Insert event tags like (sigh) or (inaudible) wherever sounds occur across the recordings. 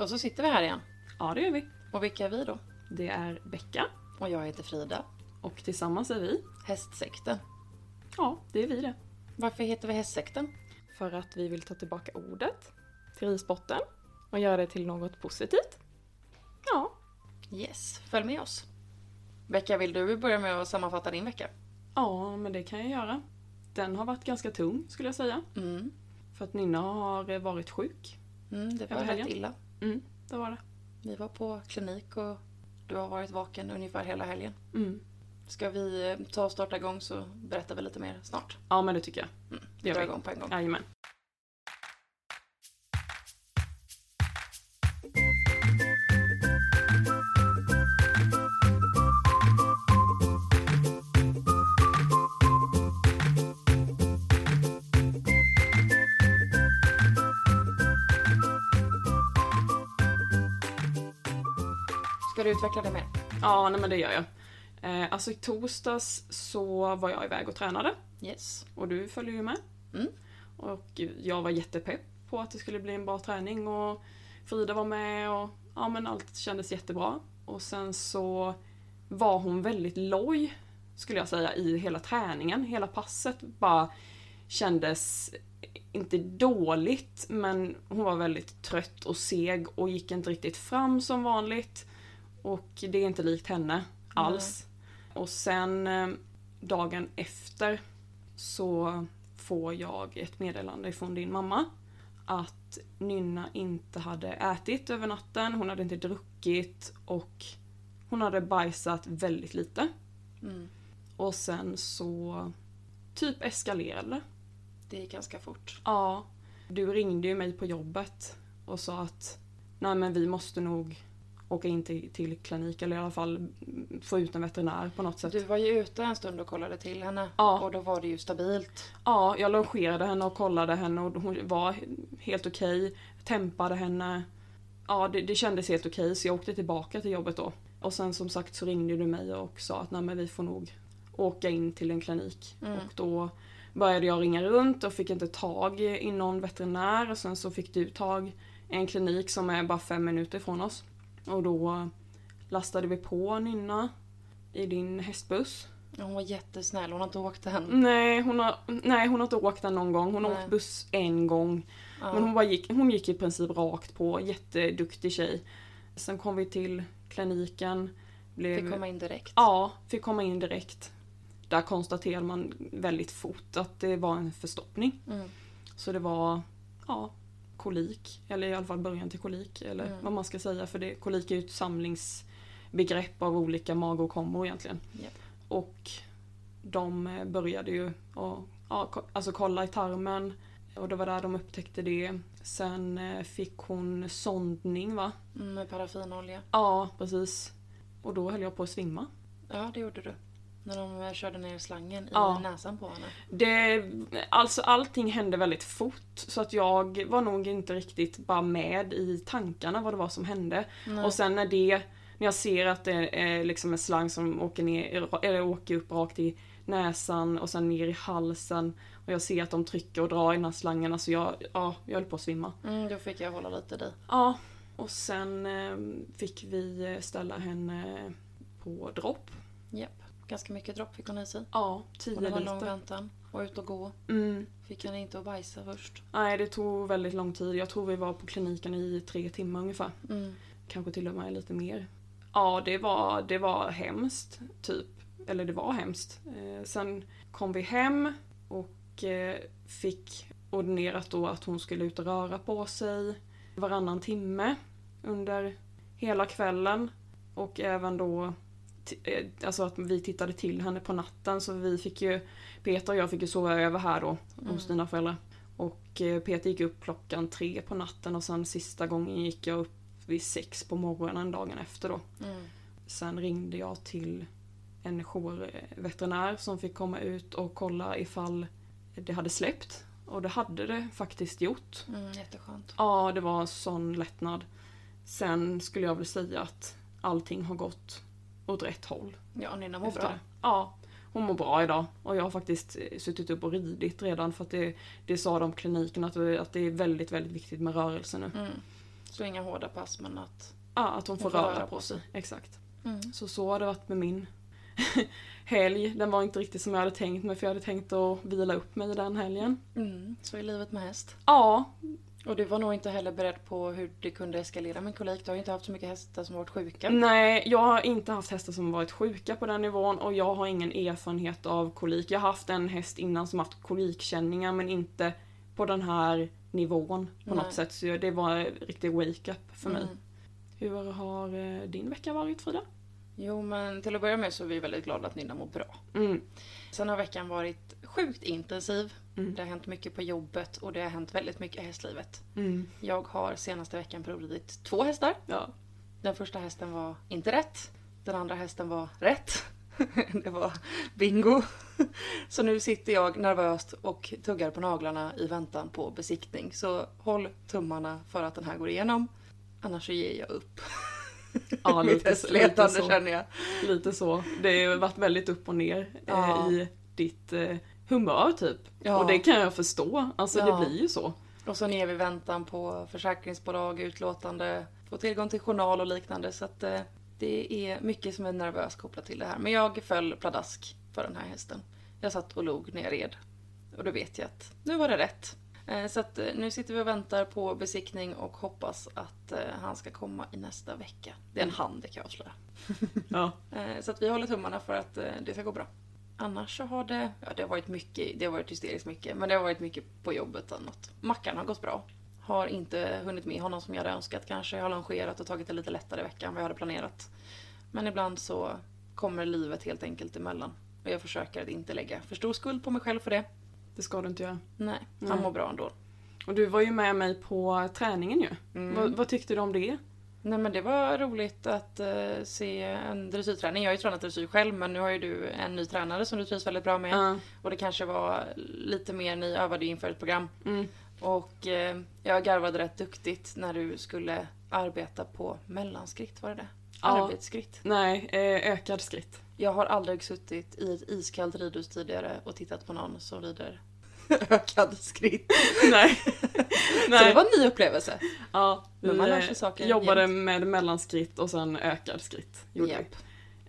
Och så sitter vi här igen. Ja, det gör vi. Och vilka är vi då? Det är Becka Och jag heter Frida. och tillsammans är vi. Hästsekten. Ja, det är vi det. Varför heter vi Hästsekten? För att vi vill ta tillbaka ordet till ridsporten och göra det till något positivt. Ja, Yes, följ med oss. Becka, vill du börja med att sammanfatta din vecka? ja, men det kan jag göra. Den har varit ganska tung skulle jag säga. Mm. För att Nina har varit sjuk. Mm, det var rätt illa. Mm, det var det. Vi var på klinik och du har varit vaken ungefär hela helgen. Mm. Ska vi eh, ta och starta igång så berättar vi lite mer snart. Ja, men det tycker jag. Mm. Vi drar igång på en gång. Jajamän. Ska du utveckla det mer? Ja, nej men det gör jag. Eh, alltså i torsdags så var jag iväg och tränade. Yes. Och du följde ju med. Mm. Och jag var jättepepp på att det skulle bli en bra träning och Frida var med och ja men allt kändes jättebra. Och sen så var hon väldigt loj skulle jag säga i hela träningen. Hela passet bara kändes inte dåligt men hon var väldigt trött och seg och gick inte riktigt fram som vanligt. Och det är inte likt henne alls. Och sen eh, dagen efter så får jag ett meddelande från din mamma att Nynna inte hade ätit över natten, hon hade inte druckit och hon hade bajsat väldigt lite. Mm. Och sen så typ eskalerade det. Det gick ganska fort. Ja, du ringde ju mig på jobbet och sa att nej men vi måste nog åka in till, till klinik eller i alla fall få ut en veterinär på något sätt. Du var ju ute en stund och kollade till henne. Ja. Och då var det ju stabilt. Ja, jag longerade henne och kollade henne och hon var helt okej. Tempade henne. Ja, det, det kändes helt okej så jag åkte tillbaka till jobbet då. Och sen som sagt så ringde du mig och sa att nej men vi får nog åka in till en klinik. Mm. Och då började jag ringa runt och fick inte tag i någon veterinär och sen så fick du tag i en klinik som är bara fem minuter från oss. Och då lastade vi på Nynna i din hästbuss. Hon var jättesnäll, hon har inte åkt än. Nej hon, har, nej, hon har inte åkt den någon gång. Hon har Nej. åkt buss en gång. Ja. Men hon, bara gick, hon gick i princip rakt på. Jätteduktig tjej. Sen kom vi till kliniken. Blev, Fick komma in direkt. Ja, fick komma in direkt. Där konstaterade man väldigt fort att det var en förstoppning. Mm. Så det var ja, kolik. Eller i alla fall början till kolik. Eller Mm. vad man ska säga. För det, kolik är ju ett samlingsbegrepp av olika magåkommor egentligen. Japp. Och de började ju att ja, alltså kolla i tarmen. Och det var där de upptäckte det. Sen eh, fick hon sondning va? Mm, med paraffinolja. Ja, precis. Och då höll jag på att svimma. Ja, det gjorde du. När de eh, körde ner slangen Ja. i näsan på henne. Det, alltså allting hände väldigt fort så att jag var nog inte riktigt bara med i tankarna vad det var som hände. Nej. Och sen när det, när jag ser att det är liksom en slang som åker, ner, eller åker upp rakt i näsan och sen ner i halsen och jag ser att de trycker och drar i den här slangen, alltså jag, ja, jag höll på att svimma. Mm, då fick jag hålla lite i dig. Ja, och sen eh, fick vi ställa henne på dropp. Japp. Ganska mycket dropp fick hon i sig. Ja, 10 Och det var lång liter. väntan. Och ut och gå. Mm. Fick henne inte att bajsa först. Nej, det tog väldigt lång tid. Jag tror vi var på kliniken i tre timmar ungefär. Mm. Kanske till och med lite mer. Ja, det var, det var hemskt, typ. Eller det var hemskt. Eh, sen kom vi hem och eh, fick ordinerat då att hon skulle ut och röra på sig varannan timme under hela kvällen. Och även då Alltså att vi tittade till henne på natten så vi fick ju Peter och jag fick ju sova över här då hos dina föräldrar. Och eh, Peter gick upp klockan tre på natten och sen sista gången gick jag upp vid sex på morgonen dagen efter då. Mm. Sen ringde jag till en jourveterinär som fick komma ut och kolla ifall det hade släppt. Och det hade det faktiskt gjort. Mm, jätteskönt. Ja, det var sån lättnad. Sen skulle jag väl säga att allting har gått åt rätt håll. Ja, Nynna mår bra. det. Ja, hon mår bra idag. Och jag har faktiskt eh, suttit upp och ridit redan för att det, det sa de kliniken att det, att det är väldigt, väldigt viktigt med rörelse nu. Mm. Så inga hårda pass men att... Ja, att hon får, röra, på sig. Exakt. Mm. Så så har det varit med min (laughs) helg. Den var inte riktigt som jag hade tänkt mig för jag hade tänkt att vila upp mig den helgen. Mm. Så är livet med häst. Ja, Och du var nog inte heller beredd på hur det kunde eskalera med kolik. Du har ju inte haft så mycket hästar som varit sjuka. nej, jag har inte haft hästar som varit sjuka på den nivån och jag har ingen erfarenhet av kolik. Jag har haft en häst innan som haft kolikkänningar men inte på den här nivån på Nej. något sätt. Så det var en riktig wake-up för mig. Mm. Hur har eh, din vecka varit Frida? Jo men till att börja med så är vi väldigt glada att Nynna mår bra. Mm. Sen har veckan varit sjukt intensiv. Mm. Det har hänt mycket på jobbet och det har hänt väldigt mycket i hästlivet. Mm. Jag har senaste veckan provridit två hästar. Ja. Den första hästen var inte rätt. Den andra hästen var rätt. (laughs) Det var bingo. (laughs) Så nu sitter jag nervöst och tuggar på naglarna i väntan på besiktning. Så håll tummarna för att den här går igenom. Annars så ger jag upp. Ja, (laughs) lite, lite så. känner jag. Lite så. Det har varit väldigt upp och ner Ja. eh, i ditt eh, humör typ. Ja. Och det kan jag förstå. Alltså Ja. det blir ju så. Och så ner vi väntan på försäkringsbolag, utlåtande, få tillgång till journal och liknande. Så att eh, det är mycket som är nervöst kopplat till det här. Men jag föll pladask för den här hästen. Jag satt och log när jag red. Och då vet jag att nu var det rätt. Eh, Så att eh, nu sitter vi och väntar på besiktning och hoppas att eh, han ska komma i nästa vecka. Det är en han, det kan jag avslöja. (laughs) Ja. Eh, Så att vi håller tummarna för att eh, det ska gå bra. Annars så har det, ja det har varit mycket, det har varit hysteriskt mycket, men det har varit mycket på jobbet annat. Mackan har gått bra. Har inte hunnit med honom som jag hade önskat kanske. Jag har longerat och tagit det lite lättare i veckan än vad jag hade planerat. Men ibland så kommer livet helt enkelt emellan. Och jag försöker att inte lägga för stor skuld på mig själv för det. Det ska du inte göra. Nej, han Nej. mår bra ändå. Och du var ju med mig på träningen ju. Mm. Vad, vad tyckte du om det? Nej men det var roligt att eh, se en dressyrträning. Jag har ju tränat dressyr själv men nu har ju du en ny tränare som du trivs väldigt bra med. Ja. Och det kanske var lite mer, ni övade ju inför ett program. Mm. Och eh, jag garvade rätt duktigt när du skulle arbeta på mellanskritt, var det det? Arbetsskritt. Nej, eh, ökad skritt. Jag har aldrig suttit i ett iskallt ridhus tidigare och tittat på någon som rider (laughs) ökad skritt. Nej. (laughs) Så det var en ny upplevelse. Ja, Men vi man lär sig eh, saker jobbade jämt. med mellanskritt och sen ökad skritt. Gjorde Japp.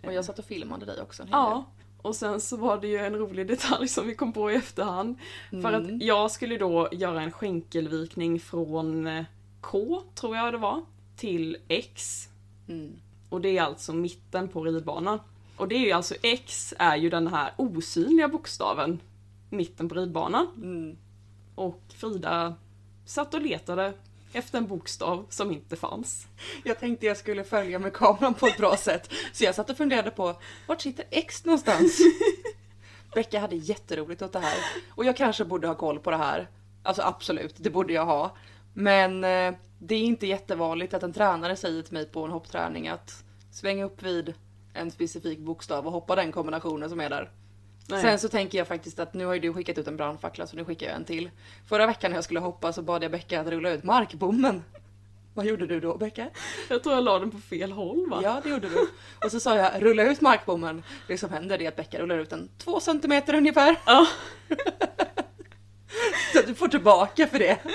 Och jag satt och filmade dig också en hel. Ja. Och sen så var det ju en rolig detalj som vi kom på i efterhand. För Mm. att jag skulle då göra en skänkelvikning från eh, K, tror jag det var, till X. Mm. Och det är alltså mitten på ridbanan. Och det är ju alltså X är ju den här osynliga bokstaven, mitten på ridbanan. Mm. Och Frida satt och letade efter en bokstav som inte fanns. Jag tänkte jag skulle följa med kameran på ett bra sätt. Så jag satt och funderade på, vart sitter X någonstans? (laughs) Becka hade jätteroligt åt det här. Och jag kanske borde ha koll på det här. Alltså absolut, det borde jag ha. Men eh, det är inte jättevanligt att en tränare säger till mig på en hoppträning att sväng upp vid en specifik bokstav och hoppa den kombinationen som är där. Nej. Sen så tänker jag faktiskt att nu har ju du skickat ut en brandfackla så nu skickar jag en till. Förra veckan när jag skulle hoppa så bad jag Becka att rulla ut markbommen. (laughs) Vad gjorde du då Becka? Jag tror jag la den på fel håll va? Ja, det gjorde du. Och så sa jag rulla ut markbommen. Det som händer är att Becka rullar ut den två centimeter ungefär. Ja. (laughs) Så du får tillbaka för det. (laughs)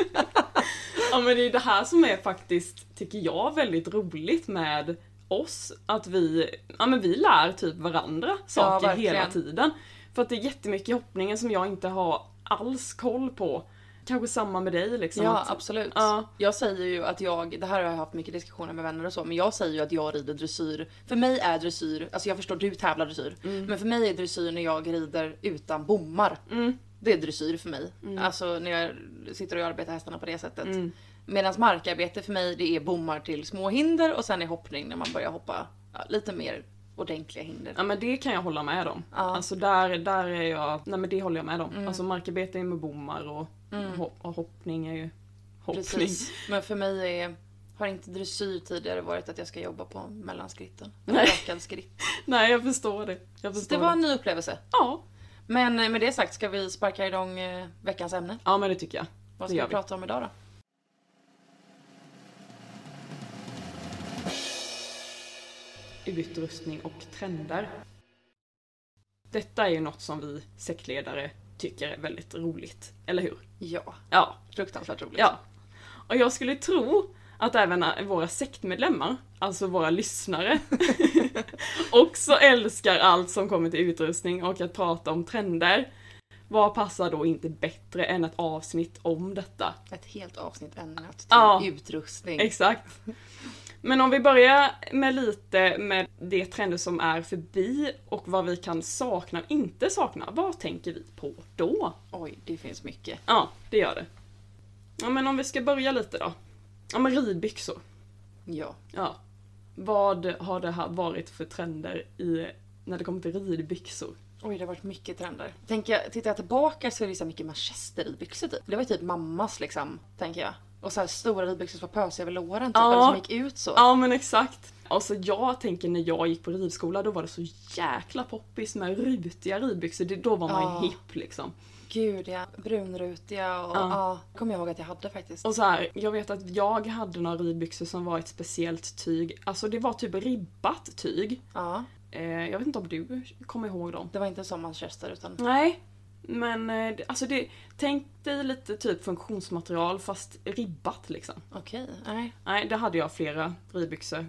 Ja men det är det här som är faktiskt, tycker jag, väldigt roligt med oss. Att vi, ja men vi lär typ varandra saker verkligen. hela tiden. För att det är jättemycket i hoppningen som jag inte har alls koll på. Kanske samma med dig liksom. Ja, att, absolut. Ja. Jag säger ju att jag, det här har jag haft mycket diskussioner med vänner och så, men jag säger ju att jag rider dressyr. För mig är dressyr, alltså jag förstår du tävlar dressyr, men för mig är dressyr när jag rider utan bommar. Mm. Det är dressyr för mig. Alltså när jag sitter och arbetar hästarna på det sättet. Mm. Medan markarbete för mig det är bommar till små hinder och sen är hoppning när man börjar hoppa ja, lite mer ordentliga hinder. Ja men det kan jag hålla med om. Ja. Alltså där, där är jag, nej men det håller jag med om. Mm. Alltså markarbete är med bommar och, hopp, och hoppning är ju hoppning. Precis. (laughs) Men för mig är, har inte dressyr tidigare varit att jag ska jobba på mellanskritten. (laughs) Nej. Skritt. Nej jag förstår det. Jag Så förstår det var det. en ny upplevelse. Ja. Men eh, med det sagt ska vi sparka igång eh, veckans ämne. ja men det tycker jag. Vad Det ska vi vi. prata om idag då? Utrustning och trender. Detta är ju något som vi sektledare tycker är väldigt roligt, eller hur? Ja, Ja, fruktansvärt roligt. ja. Och jag skulle tro att även våra sektmedlemmar, alltså våra lyssnare, (laughs) också älskar allt som kommer till utrustning och att prata om trender. Vad passar då inte bättre än ett avsnitt om detta? Ett helt avsnitt ämnat till Ja. utrustning. Exakt. Men om vi börjar med lite med de trender som är förbi och vad vi kan sakna och inte sakna. Vad tänker vi på då? Oj, det finns mycket. Ja, det gör det. Ja, men om vi ska börja lite då. Ja, men ridbyxor. Ja. Ja. Vad har det här varit för trender i, när det kommer till ridbyxor? Oj, det har varit mycket trender. Tänker jag, tittar jag tillbaka så är det så mycket manchesterridbyxor typ. Det var typ mammas liksom, tänker jag. Och så här stora ridbyxor som var pösiga över låren typ, Ja. eller som gick ut så. Ja men exakt. Alltså jag tänker när jag gick på ridskola då var det så jäkla poppis med rutiga ridbyxor. Det, då var man Ja. hipp liksom. Gud ja, brunrutiga och Ja. ja. kommer jag ihåg att jag hade faktiskt. Och så här, jag vet att jag hade några ridbyxor som var ett speciellt tyg. Alltså det var typ ribbat tyg. Ja, Eh, jag vet inte om du kommer ihåg dem? det var inte som manchester utan Nej. Men eh, alltså det, tänk dig lite typ funktionsmaterial fast ribbat liksom. okej, nej. Nej, det hade jag flera ridbyxor.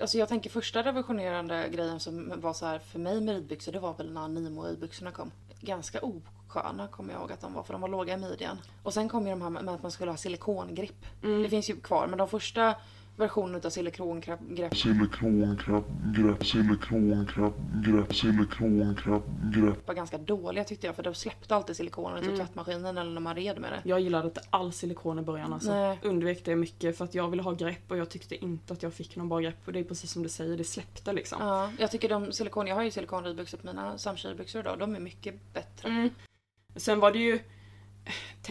Alltså jag tänker första revolutionerande grejen som var så här för mig med ridbyxor det var väl när Nimo-ridbyxorna kom. Ganska osköna kommer jag ihåg att de var för de var låga i midjan. Och sen kom ju de här med att man skulle ha silikongrepp. Det finns ju kvar men de första versionerna av silikongrepp Silikongrepp, grepp, silikongrepp, grepp, silikongrepp, grepp. var ganska dåliga tyckte jag för de släppte alltid silikonen i tvättmaskinen eller när man red med det. Jag gillade inte alls silikon i början alltså. Nej. Undvek det mycket för att jag ville ha grepp och jag tyckte inte att jag fick någon bra grepp. Och det är precis som du säger, det släppte liksom. Ja, jag tycker de silikon, jag har ju silikonridbyxor på mina samtjejbyxor idag, de är mycket bättre. Mm. Sen var det ju,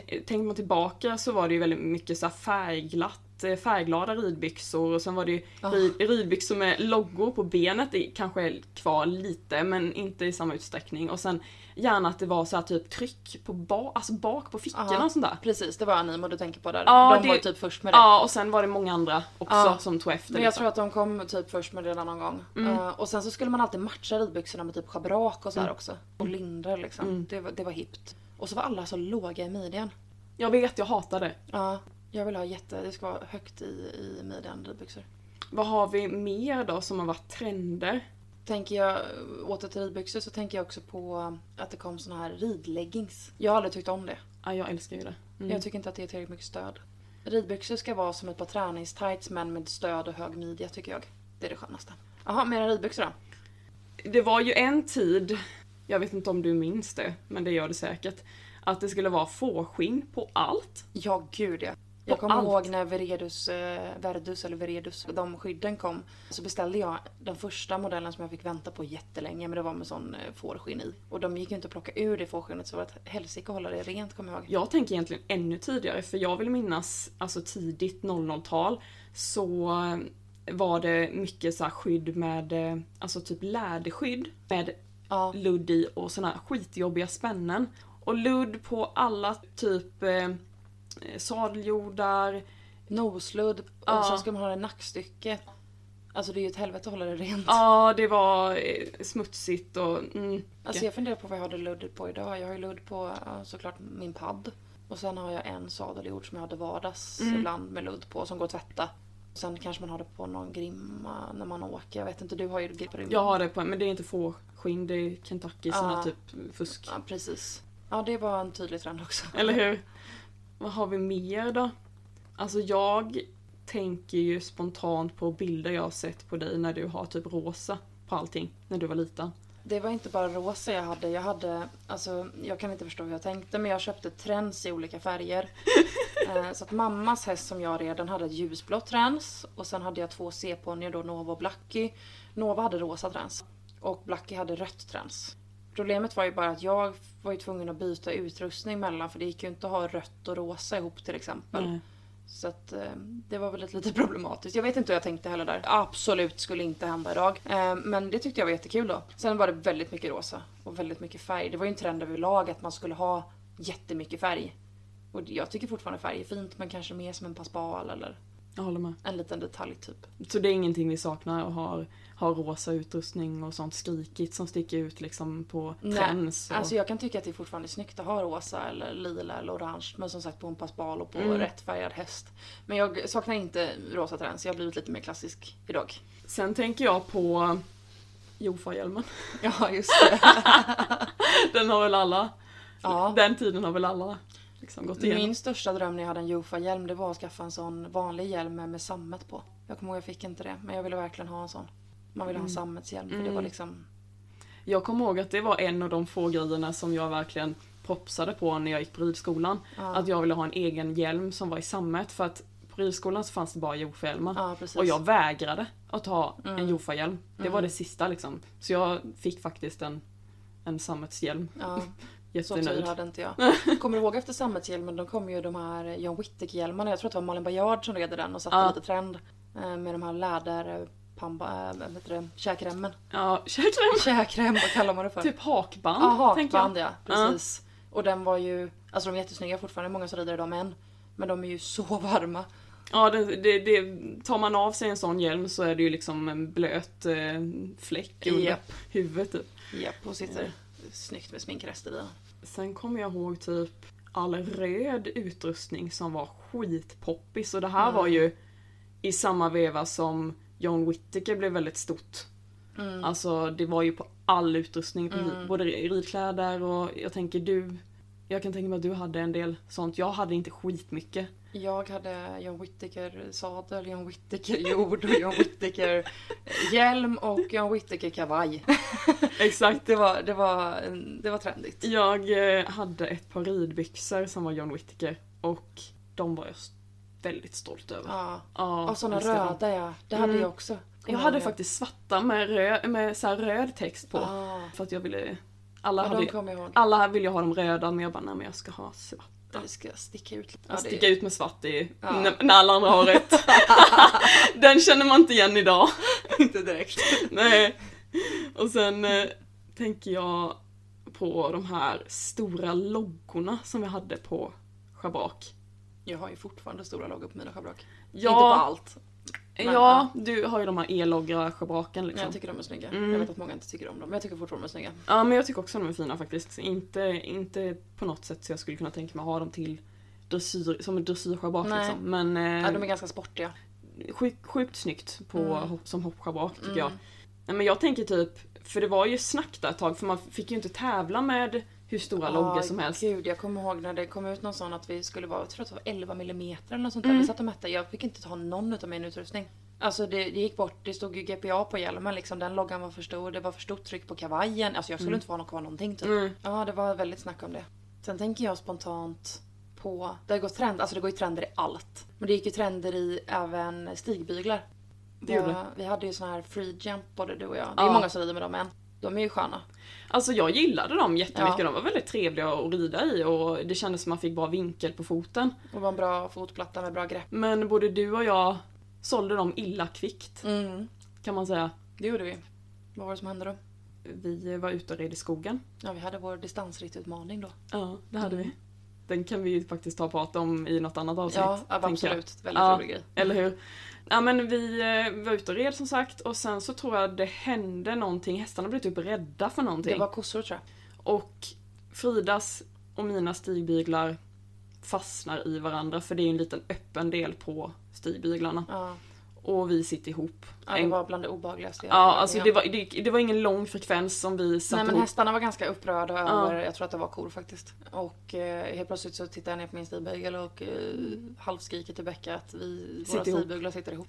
tänker man tillbaka så var det ju väldigt mycket så här färgglatt, färgglada ridbyxor och sen var det ju Ah. rid, ridbyxor med loggor på benet, det kanske är kvar lite men inte i samma utsträckning. Och sen gärna att det var så här typ tryck på ba, alltså bak på fickorna Aha. och sånt där. Precis, det var Animo du tänker på där. Ja, de det- var typ först med det. Ja, och sen var det många andra också Ja. som tog efter. Men jag liksom. tror att de kom typ först med det någon gång. Mm. Eh, och sen så skulle man alltid matcha ridbyxorna med typ schabrak och så här också. Och lindor liksom. Mm. Det, var, det var hippt. Och så var alla så låga i midjan. Jag vet, jag hatar det. Ja, jag vill ha jätte, det ska vara högt i, i midjan ridbyxor. Vad har vi mer då som har varit trender? Tänker jag åter till ridbyxor så tänker jag också på att det kom såna här ridleggings. Jag har aldrig tyckt om det. Ja, jag älskar ju det. Mm. Jag tycker inte att det är tillräckligt mycket stöd. Ridbyxor ska vara som ett par träningstights men med stöd och hög midja tycker jag. Det är det skönaste. Jaha, mera ridbyxor då? Det var ju en tid, jag vet inte om du minns det, men det gör det säkert, att det skulle vara fårskinn på allt. Ja, gud ja. Jag kommer allt. ihåg när Veredus, eh, Verdus eller Veredus, de skydden kom. Så beställde jag den första modellen som jag fick vänta på jättelänge men det var med sån eh, fårskinn i. Och de gick ju inte att plocka ur det fårskinnet så det var ett helsike att hålla det rent kommer jag ihåg. Jag tänker egentligen ännu tidigare, för jag vill minnas alltså tidigt 00-tal så eh, var det mycket så skydd med, alltså typ läderskydd med Ja, ludd i och såna här skitjobbiga spännen. Och ludd på alla typ sadeljordar, nosludd och Ja. sen ska man ha det nackstycket. Alltså det är ju ett helvete att hålla det rent. Ja, det var eh, smutsigt och... Mm, Alltså jag funderar på vad jag hade ludd på idag. Jag har ju ludd på såklart min padd. Och sen har jag en sadeljord som jag hade vardags Mm. ibland med ludd på som går att tvätta. Sen kanske man har det på någon grimma när man åker. Jag vet inte, du har ju grip på din. jag har det på men det är inte fårskinn, det är Kentucky, Ja. typ fusk. Ja, precis. Ja, det var en tydlig trend också. Eller hur? Vad har vi mer då? Alltså jag tänker ju spontant på bilder jag har sett på dig när du har typ rosa på allting, när du var liten. Det var inte bara rosa jag hade. Jag hade, alltså jag kan inte förstå hur jag tänkte men jag köpte träns i olika färger. (laughs) Eh, så att mammas häst som jag red den hade ett ljusblått träns och sen hade jag två C-ponnyer då, Nova och Blacky. Nova hade rosa träns och Blacky hade rött träns. Problemet var ju bara att jag var ju tvungen att byta utrustning mellan för det gick ju inte att ha rött och rosa ihop till exempel. Nej. Så att eh, det var väl lite, lite (laughs) problematiskt. Jag vet inte hur jag tänkte heller där. Absolut skulle inte hända idag. Eh, men det tyckte jag var jättekul då. Sen var det väldigt mycket rosa och väldigt mycket färg. Det var ju en trend överlag att man skulle ha jättemycket färg. Och jag tycker fortfarande färg är fint men kanske mer som en passpal eller Jag håller med. En liten detalj typ. Så det är ingenting vi saknar och har, har rosa utrustning och sånt skrikigt som sticker ut liksom på trends. Och... Alltså jag kan tycka att det är fortfarande snyggt att ha rosa eller lila eller orange. Men som sagt på en passbal och på Mm. rätt färgad häst. Men jag saknar inte rosa trends. Jag har blivit lite mer klassisk idag. Sen tänker jag på Jofa-hjälmen. Ja, just det. (laughs) Den har väl alla, Ja. den tiden har väl alla liksom gått igenom. Min största dröm när jag hade en Jofa-hjälm det var att skaffa en sån vanlig hjälm med, sammet på. Jag kommer ihåg jag fick inte det, men jag ville verkligen ha en sån. Man ville ha en sammetshjälm för det var Mm. liksom... Jag kommer ihåg att det var en av de få grejerna som jag verkligen propsade på när jag gick på ridskolan. Ja, Att jag ville ha en egen hjälm som var i sammet för att på ridskolan så fanns det bara Jofa-hjälmar. ja. Och jag vägrade att ha en Mm. Jofa-hjälm. Det var Mm. det sista liksom. Så jag fick faktiskt en, en sammetshjälm. Ja, (laughs) så tur Jättenöjd. hade inte jag. (laughs) Kommer du ihåg efter sammetshjälmen, då kom ju de här John Whittick-hjälmarna. Jag tror att det var Malin Baryard som red i den och satte Ja. lite trend. eh, Med de här läder... eh, Pamba, äh, vad heter det? Käkremmen. Ja, käkrem. Käkrem, vad kallar man det för? Typ hakband. Ja, hakband ja. Precis. Och den var ju... Alltså de är jättesnygga fortfarande, många som rider idag med Men de är ju så varma. Ja, det, det, det, tar man av sig en sån hjälm så är det ju liksom en blöt eh, fläck under Japp. huvudet typ. Japp, och sitter snyggt med sminkrester i. Sen kommer jag ihåg typ all röd utrustning som var skitpoppis och det här Mm. var ju i samma veva som John Whittaker blev väldigt stort. Mm. Alltså det var ju på all utrustning, på Mm. både ridkläder och jag tänker du jag kan tänka mig att du hade en del sånt. Jag hade inte skitmycket. Jag hade John Whittaker sadel, John Whittaker (laughs) jord och John Whittaker hjälm och John Whittaker kavaj. (laughs) Exakt. Det var, det var, det var trendigt. Jag eh, hade ett par ridbyxor som var John Whittaker och de var jag väldigt stolt över. Ja. Ja, Och såna röda ja. Det hade Mm. jag också. Jag hade faktiskt svarta med, röd, med så röd text på. Ah, För att jag ville... Alla, ja, hade, jag alla ville ha de röda men jag bara, nej men jag ska ha svart. Det ska sticka ut lite. Ja, sticka ut med svart är Ja. när, när alla andra har rätt. (laughs) Den känner man inte igen idag. (laughs) inte direkt. Nej. Och sen eh, tänker jag på de här stora loggorna som vi hade på schabrak. Jag har ju fortfarande stora loggor på mina schabrak. Ja, Inte på allt. Men, ja, du har ju de här e-loggra schabraken liksom. jag tycker de är snygga. Mm. Jag vet att många inte tycker om dem, men jag tycker fortfarande de är snygga. Ja, men jag tycker också de är fina faktiskt. Inte, inte på något sätt så jag skulle kunna tänka mig att ha dem till dressyr, som en dressyrschabrak Nej. liksom. Men eh, Ja, de är ganska sportiga. sjukt, sjukt snyggt på, Mm. hopp, som hoppschabrak tycker Mm. jag. Men jag tänker typ, för det var ju snack där ett tag för man fick ju inte tävla med hur stora loggor som helst. Gud, jag kommer ihåg när det kom ut någon sån att vi skulle vara, jag tror att det var 11 mm eller något sånt där. Mm. Vi satt och mätte. Jag fick inte ta någon utav min utrustning. Alltså det, det gick bort, det stod ju GPA på hjälmen liksom. Den loggan var för stor, det var för stort tryck på kavajen. Alltså jag skulle Mm. inte få ha kvar någonting typ. Mm. Ja, det var väldigt snack om det. Sen tänker jag spontant på, det har gått trend, alltså det går ju trender i allt. Men det gick ju trender i även stigbyglar. Det gjorde vi hade ju sån här free jump både du och jag. Det är Ja. många som rider med dem än. De är ju sköna. Alltså jag gillade dem jättemycket, Ja. de var väldigt trevliga att rida i och det kändes som man fick bra vinkel på foten. Och var en bra fotplatta med bra grepp. Men både du och jag sålde dem illa kvickt, Mm. kan man säga. Det gjorde vi. Vad var det som hände då? Vi var ute och red i skogen. Ja, vi hade vår distansrittutmaning då. Ja, det hade Mm. vi. Den kan vi ju faktiskt ta och prata om i något annat avsnitt. Ja, absolut. Väldigt rolig grej. Eller hur? Ja men vi eh, var ute och red som sagt och sen så tror jag det hände någonting. Hästarna blev typ rädda för någonting. Det var kossor tror jag. Och Fridas och mina stigbyglar fastnar i varandra för det är en liten öppen del på stigbyglarna. Ja, Och vi sitter ihop. ja det var bland det obehagligaste jag ja alltså det var, det, det var ingen lång frekvens som vi satt Nej men ihop. hästarna var ganska upprörda Ja. över, jag tror att det var kor faktiskt. Och eh, helt plötsligt så tittar jag ner på min stigbygel och eh, halvskriker till Becka att vi, Sitter våra stigbyglar sitter ihop.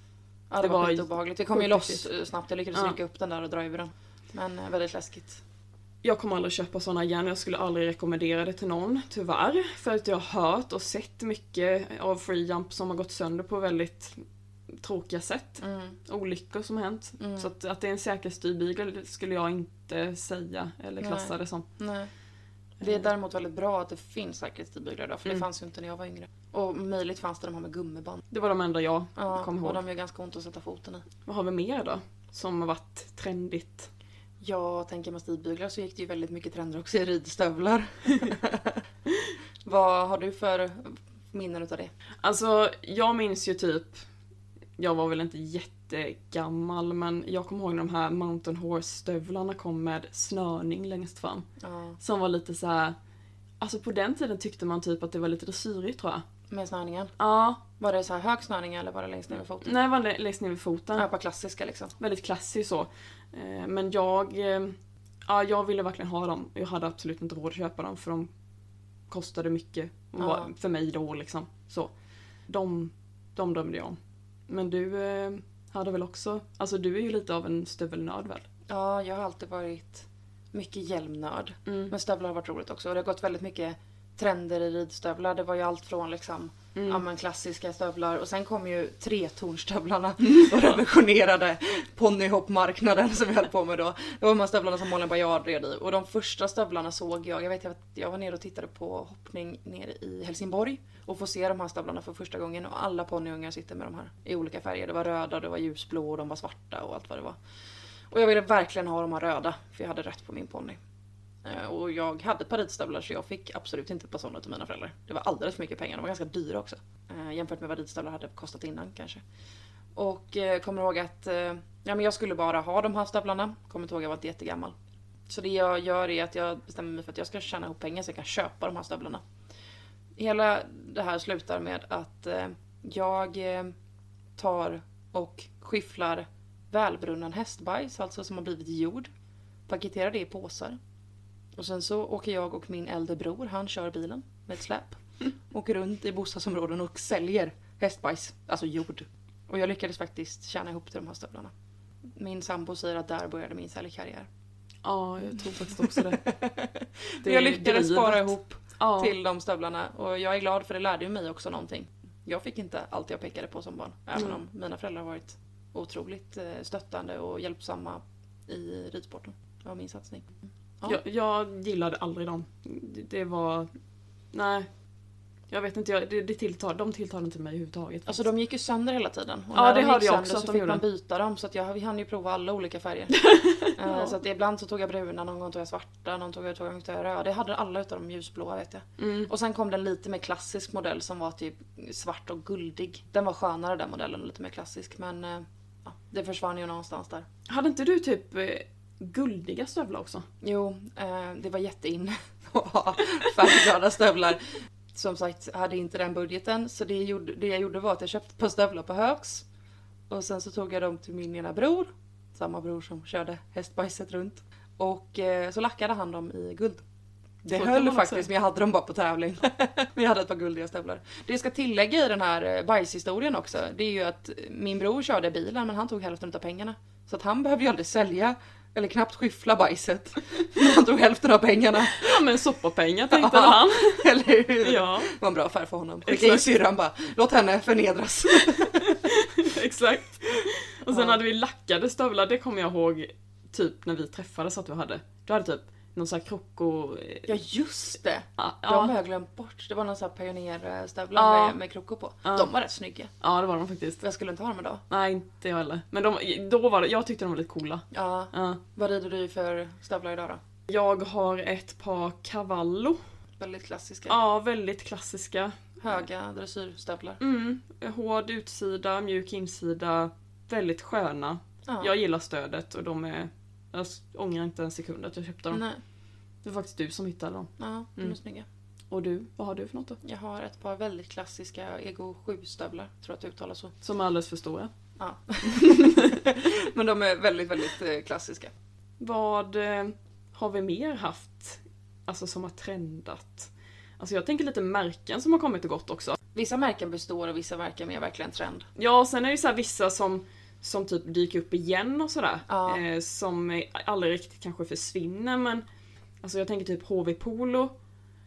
Ja Det det, var, skitobehagligt. Vi kom ju loss eh, snabbt, jag lyckades Ja. rycka upp den där och dra ur den. Men eh, väldigt läskigt. Jag kommer aldrig köpa såna igen. Jag skulle aldrig rekommendera det till någon, tyvärr. För att jag har hört och sett mycket av free jump som har gått sönder på väldigt tråkiga sätt. Mm. Olyckor som har hänt. Mm. Så att, att det är en säker styrbygel skulle jag inte säga eller Nej. klassa det som. Nej. Det är däremot väldigt bra att det finns säkerhetsstigbyglar idag för Mm. det fanns ju inte när jag var yngre. Och möjligt fanns det de här med gummiband. Det var de enda jag Ja, kom och ihåg. de gör ganska ont att sätta foten i. Vad har vi mer då? Som har varit trendigt? Jag tänker med stigbyglar så gick det ju väldigt mycket trender också i ridstövlar. (laughs) Vad har du för minnen utav det? Alltså, jag minns ju typ jag var väl inte jättegammal men jag kommer ihåg när de här Mountain Horse-stövlarna kom med snörning längst fram. Ja. Som var lite så här. Alltså på den tiden tyckte man typ att det var lite dressyrigt tror jag. Med snörningen. Ja, Var det så här hög snörning eller var det längst ner vid foten? nej det var lä- längst ner vid foten. Ja, på klassiska liksom. Väldigt klassiskt så. Eh, Men jag, eh, ja, jag ville verkligen ha dem. Jag hade absolut inte råd att köpa dem för de kostade mycket Ja. för mig då liksom. Så. De, de drömde jag om. Men du eh, hade väl också, alltså du är ju lite av en stövelnörd väl? Ja, jag har alltid varit mycket hjälmnörd. Mm. Men stövlar har varit roligt också. Och det har gått väldigt mycket trender i ridstövlar. Det var ju allt från liksom Mm. ja, men klassiska stövlar och sen kom ju tretornstövlarna (laughs) och revolutionerade ponnyhoppmarknaden som vi höll på med då. Det var de här stövlarna som Malin Baryard red i och de första stövlarna såg jag, jag vet att jag var nere och tittade på hoppning nere i Helsingborg och får se de här stövlarna för första gången och alla ponnyungar sitter med de här i olika färger. Det var röda, det var ljusblå och de var svarta och allt vad det var. Och jag ville verkligen ha de här röda för jag hade rätt på min ponny. Eh, och jag hade ett par ridstövlar så jag fick absolut inte ett par sådana till mina föräldrar. Det var alldeles för mycket pengar, de var ganska dyra också. Eh, jämfört med vad ridstövlar hade kostat innan kanske. Och eh, kommer ihåg att ja, men jag skulle bara ha de här stövlarna. Kommer inte ihåg, jag var inte jättegammal. Så det jag gör är att jag bestämmer mig för att jag ska tjäna ihop pengar så jag kan köpa de här stövlarna. Hela det här slutar med att jag tar och skyfflar välbrunnen hästbajs, alltså som har blivit jord. Paketerar det i påsar. Och sen så åker jag och min äldre bror, han kör bilen med ett släp. Åker runt i bostadsområden och säljer hästbajs, alltså jord. Och jag lyckades faktiskt tjäna ihop till de här stövlarna. Min sambo säger att där började min säljkarriär. Ja, jag tror faktiskt också det. (laughs) Det jag lyckades spara ihop ja. till de stövlarna och jag är glad för det lärde ju mig också någonting. Jag fick inte allt jag pekade på som barn. Även Mm. om mina föräldrar har varit otroligt eh, stöttande och hjälpsamma i ridsporten. Det var min satsning. Ja. Jag, jag gillade aldrig dem. Det, det var... Nej. Jag vet inte, jag, det, det tilltar, de tilltalade inte mig överhuvudtaget. Alltså de gick ju sönder hela tiden. Och Ja, när det de hörde jag också så att de fick gjorde. man byta dem. Så att jag, vi hann ju prova alla olika färger. (laughs) Eh, Ja. Så att ibland så tog jag bruna, någon gång tog jag svarta, någon tog jag, tog jag röda. Jag hade alla utav de ljusblåa vet jag. Mm. Och sen kom det en lite mer klassisk modell som var typ svart och guldig. Den var skönare den modellen, lite mer klassisk. Men eh, ja, det försvann ju någonstans där. Hade inte du typ eh, guldiga stövlar också? Jo, eh, det var jättein (laughs) att ha färgglada stövlar. Som sagt, hade inte den budgeten. Så det, gjorde, det jag gjorde var att jag köpte ett par stövlar på Högs. Och sen så tog jag dem till min ena bror. Samma bror som körde hästbajset runt. Och eh, så lackade han dem i guld. Det Så höll faktiskt, men jag hade dem bara på tävling. (laughs) jag hade ett par guldiga stövlar. Det jag ska tillägga i den här eh, bajshistorien också, det är ju att min bror körde bilen men han tog hälften av pengarna. Så att han (laughs) behövde ju aldrig sälja, eller knappt skyffla bajset. (laughs) Han tog hälften av pengarna. Ja men soppapengar (laughs) tänkte Ja. han. Eller hur? Ja, Det var en bra affär för honom. Skicka in syrran bara, låt henne förnedras. (laughs) exakt. Och sen Ja. hade vi lackade stövlar, det kommer jag ihåg typ när vi träffades att du hade. Du hade typ någon sån här kroko... Ja just det! Ja, De har ja, jag glömt bort. Det var någon sån här pionjärstövlar Ja. med, med krokor på. Ja. De var rätt snygga. ja, det var de faktiskt. Jag skulle inte ha dem idag. Nej, inte jag heller. Men de, då var det, jag tyckte de var lite coola. Ja. Ja. Vad rider du för stövlar idag då? Jag har ett par Cavallo. Väldigt klassiska. Ja, väldigt klassiska. Höga dressyrstövlar. Mm, hård utsida, mjuk insida. Väldigt sköna. Ja. Jag gillar stödet och de är... Jag ångrar inte en sekund att jag köpte dem. Nej. Det var faktiskt du som hittade dem. Ja, de är Mm. snygga. Och du, vad har du för något då? Jag har ett par väldigt klassiska Ego 7-stövlar. Tror att det uttalas så. Som är alldeles för stora. Ja. (laughs) Men de är väldigt, väldigt eh, klassiska. Vad eh, har vi mer haft? Alltså som har trendat. Alltså jag tänker lite märken som har kommit och gått också. Vissa märken består och vissa märken är verkligen trend. Ja, sen är det ju så här vissa som, som typ dyker upp igen och sådär. Ja. Eh, som aldrig riktigt kanske försvinner men Alltså jag tänker typ HV Polo.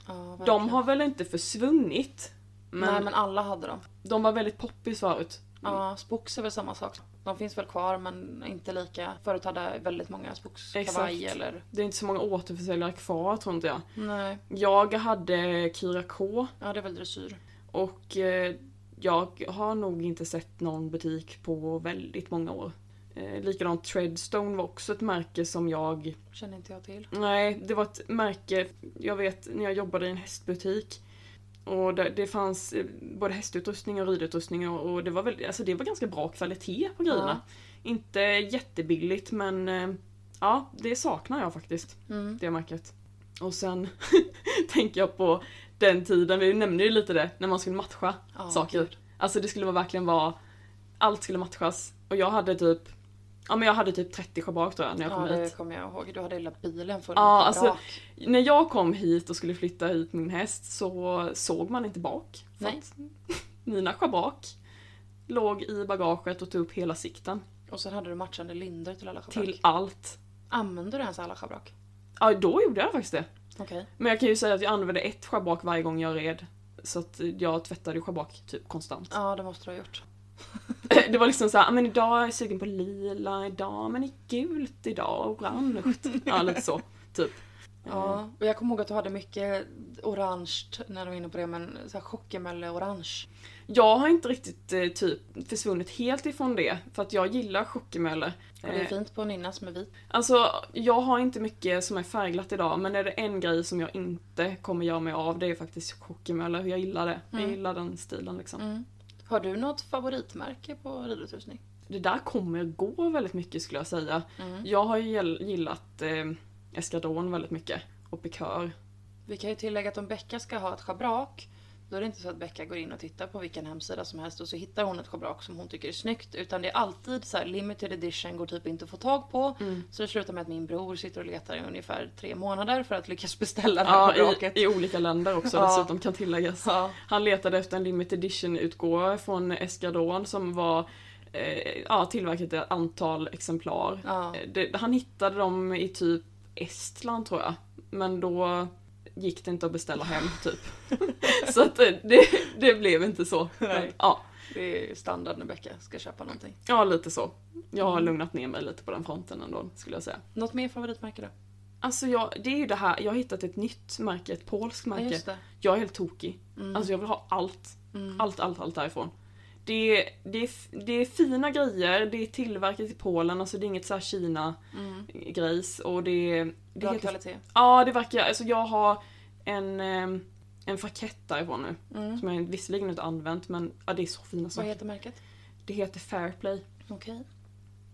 Ja, De har väl inte försvunnit. Men, Nej men alla hade dem. de var väldigt poppis förut. Ja, Spox är väl samma sak. De finns väl kvar men inte lika. Förut hade väldigt många Spox kavaj eller... Det är inte så många återförsäljare kvar tror inte jag. Nej. Jag hade Kyra K Ja det är väl dressyr. och eh, jag har nog inte sett någon butik på väldigt många år. Eh, likadant Treadstone var också ett märke som jag Känner inte jag till. Nej, det var ett märke, jag vet när jag jobbade i en hästbutik Och det, det fanns eh, både hästutrustning och ridutrustning och, och det, var väl, alltså det var ganska bra kvalitet på grejerna. Inte jättebilligt men eh, ja, det saknar jag faktiskt. Mm. Det märket. Och sen (laughs) tänker jag på den tiden, vi nämnde ju lite det, när man skulle matcha Ja, saker. gud. Alltså det skulle vara verkligen vara, allt skulle matchas. Och jag hade typ, ja men jag hade typ 30 schabrak tror jag när jag kom Ja, hit. det kommer jag ihåg. Du hade hela bilen full Ja, med alltså. När jag kom hit och skulle flytta hit min häst så såg man inte bak. Nej. (laughs) mina schabrak låg i bagaget och tog upp hela sikten. Och sen hade du matchande lindor till alla schabrak. Till allt. Använde du ens alla schabrak? Ja, då gjorde jag faktiskt det. Okej. Men jag kan ju säga att jag använde ett schabrak varje gång jag red. Så att jag tvättade schabrak typ konstant. Ja, det måste du ha gjort. (laughs) Det var liksom såhär, men idag är jag sugen på lila, idag men i gult idag, orange. (laughs) Ja, lite så. Typ. Ja, och jag kommer ihåg att du hade mycket orange när du var inne på det, men så här orange. Jag har inte riktigt eh, typ försvunnit helt ifrån det, för att jag gillar chockemöller. Och det är Eh, fint på Ninnas med vit. Alltså, jag har inte mycket som är färgglatt idag, men är det en grej som jag inte kommer göra mig av, det är faktiskt chockemöller. Jag gillar det. Jag Mm. gillar den stilen liksom. Mm. Har du något favoritmärke på ridutrustning? Det där kommer gå väldigt mycket skulle jag säga. Mm. Jag har ju gill- gillat eh, Eskadron väldigt mycket. Och Pikör. Vi kan ju tillägga att om Becka ska ha ett schabrak då är det inte så att Becka går in och tittar på vilken hemsida som helst och så hittar hon ett schabrak som hon tycker är snyggt. Utan det är alltid så här limited edition, går typ inte att få tag på. Mm. Så det slutar med att min bror sitter och letar i ungefär tre månader för att lyckas (laughs) beställa det här Ja, schabraket. i, i olika länder också Ja. dessutom kan tilläggas. Ja. Han letade efter en limited edition utgåva från Eskadron som var eh, ja, tillverkat ett antal exemplar. Ja. Eh, Det, han hittade dem i typ Estland tror jag. Men då gick det inte att beställa hem (laughs) typ. Så att eh, det, det blev inte så. Nej. Ja, Det är standard när Becka ska köpa någonting. ja, lite så. Jag har Mm. lugnat ner mig lite på den fronten ändå skulle jag säga. Något mer favoritmärke då? Alltså jag, det är ju det här, jag har hittat ett nytt märke, ett polskt Ja, märke. det. Jag är helt tokig. Mm. Alltså jag vill ha allt. Mm. Allt, allt, allt därifrån. Det, det, är, det är fina grejer, det är tillverkat i Polen, alltså det är inget så här Kina-grejs Mm. och det, det Bra heter, kvalitet. Ja, det verkar, alltså jag har en, ehm, en frakett därifrån nu. Mm. Som jag visserligen inte använt men ja, det är så fina Vad saker. heter märket? Det heter Fairplay, Okej.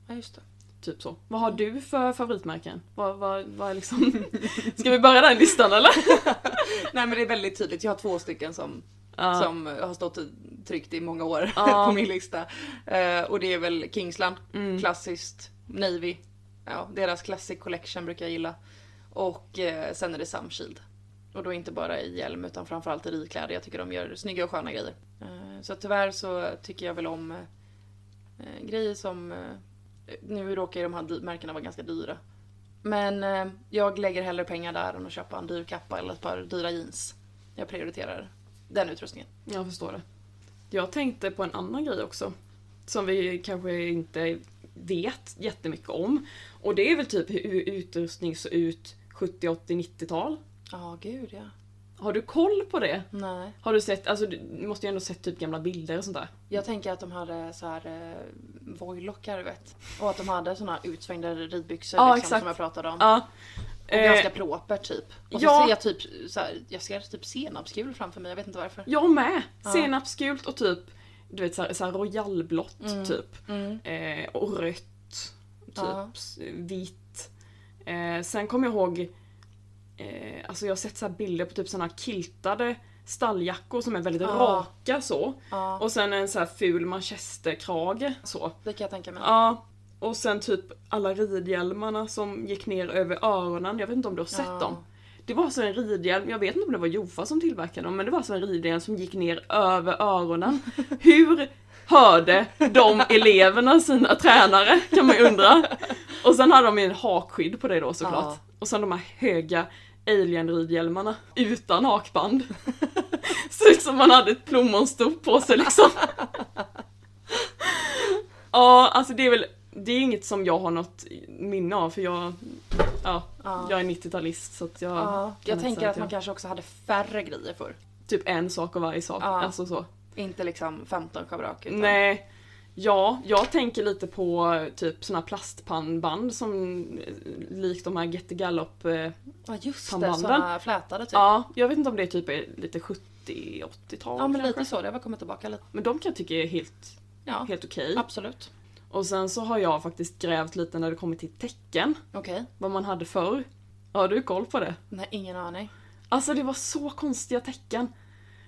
Ja, just det. typ så. Vad har du för favoritmärken? Vad, vad, vad är liksom... (laughs) Ska vi börja den listan eller? (laughs) Nej men det är väldigt tydligt. Jag har två stycken som, Ja. som har stått tryckt i många år Ja. (laughs) på min lista. Eh, och det är väl Kingsland, Mm. klassiskt, Navy. Ja, deras Classic Collection brukar jag gilla. Och eh, sen är det Samshield. Och då inte bara i hjälm utan framförallt i ridkläder. Jag tycker de gör snygga och sköna grejer. Eh, så tyvärr så tycker jag väl om eh, grejer som... Eh, nu råkar ju de här märkena vara ganska dyra. Men eh, jag lägger hellre pengar där än att köpa en dyr kappa eller ett par dyra jeans. Jag prioriterar den utrustningen. Jag förstår det. Jag tänkte på en annan grej också. Som vi kanske inte vet jättemycket om. Och det är väl typ hur utrustning såg ut 70, 80, 90-tal. Ja, gud ja. Har du koll på det? Nej. Har du sett, alltså du måste ju ändå sett typ gamla bilder och sånt där. Jag tänker att de hade så här eh, vojlockar, du vet. Och att de hade såna utsvängda ridbyxor Ja, liksom, exakt. som jag pratade om. Ja. Och Eh, ganska propert typ. Och så ja. ser jag typ så här, jag ser typ senapsgul framför mig, jag vet inte varför. jag med! Ja. Senapsgult och typ, du vet såhär, såhär royalblått Mm. typ. Mm. Eh, och rött. Typ Ja. vitt. Eh, sen kommer jag ihåg, eh, alltså jag har sett så bilder på typ såna kiltade stalljackor som är väldigt Ja. raka så. Ja, Och sen en så här ful manchesterkrage så. det kan jag tänka mig. Ja. Och sen typ alla ridhjälmarna som gick ner över öronen. Jag vet inte om du har sett Ja. dem? Det var så en ridhjälm, jag vet inte om det var Jofa som tillverkade dem, men det var så en ridhjälm som gick ner över öronen. (laughs) Hur hörde de eleverna sina tränare? Kan man ju undra. Och sen hade de ju en hakskydd på det då såklart. Ja. Och sen de här höga alien-ridhjälmarna utan hakband. (laughs) Så ut som man hade ett plommonstop på sig liksom. (laughs) Ja, alltså det är väl, det är inget som jag har något minne av för jag, ja, Ja. jag är 90-talist så att jag Ja, jag tänker att man jag, kanske också hade färre grejer förr. Typ en sak av varje sak, Ja. alltså så. Inte liksom 15 schabrak. Utan... Nej, ja, jag tänker lite på typ såna plastpannband som eh, likt de här Get the Gallop eh, Ja just det, Pannbanden. såna flätade typ. Ja, jag vet inte om det typ är lite 70-80-tal Ja men kanske. lite så, det har väl kommit tillbaka lite. Men de kan jag tycka är helt, Ja, helt okej. absolut. Och sen så har jag faktiskt grävt lite när det kommer till tecken. Okej. Vad man hade förr. Har du koll på det? Nej, ingen aning. Alltså det var så konstiga tecken.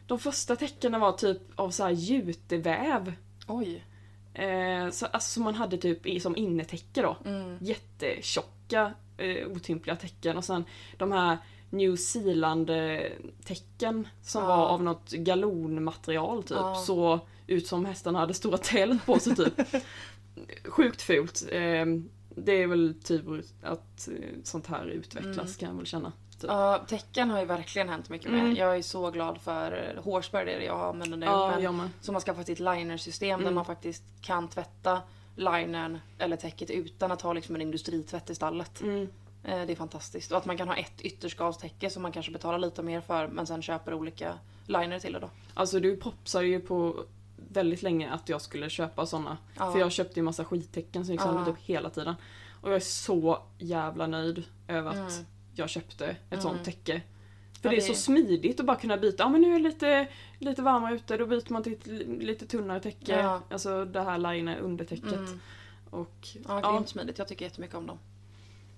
De första tecknen var typ av så här juteväv. Oj. Eh, så, alltså som man hade typ som innetäcke då. Mm. Jättetjocka, eh, otympliga tecken. Och sen de här New Zealand-tecken som Ja. var av något galonmaterial typ. Ja. Så ut som hästarna hade stora tält på sig typ. (laughs) Sjukt fult. Eh, det är väl tur att eh, sånt här utvecklas Mm. kan jag väl känna. Typ. Ja, tecken har ju verkligen hänt mycket med. Mm. Jag är så glad för Horseberg, det är det jag använder nu. Ja, men jag med. Så man ska få ett linersystem där Mm. man faktiskt kan tvätta linern eller täcket utan att ha liksom en industritvätt i stallet. Mm. Eh, Det är fantastiskt. Och att man kan ha ett ytterskalstäcke som man kanske betalar lite mer för men sen köper olika liner till det då. Alltså du propsade ju på väldigt länge att jag skulle köpa såna. Ja. För jag köpte ju massa skittecken som gick sönder Ja. typ hela tiden. Och jag är så jävla nöjd över att Mm. jag köpte ett Mm. sånt täcke. För Ja, det är det- så smidigt att bara kunna byta. Ja men nu är det lite, lite varmare ute, då byter man till ett li- lite tunnare täcke. Alltså det här liner undertäcket. Mm. Och, Ja, ja. grymt smidigt. Jag tycker jättemycket om dem.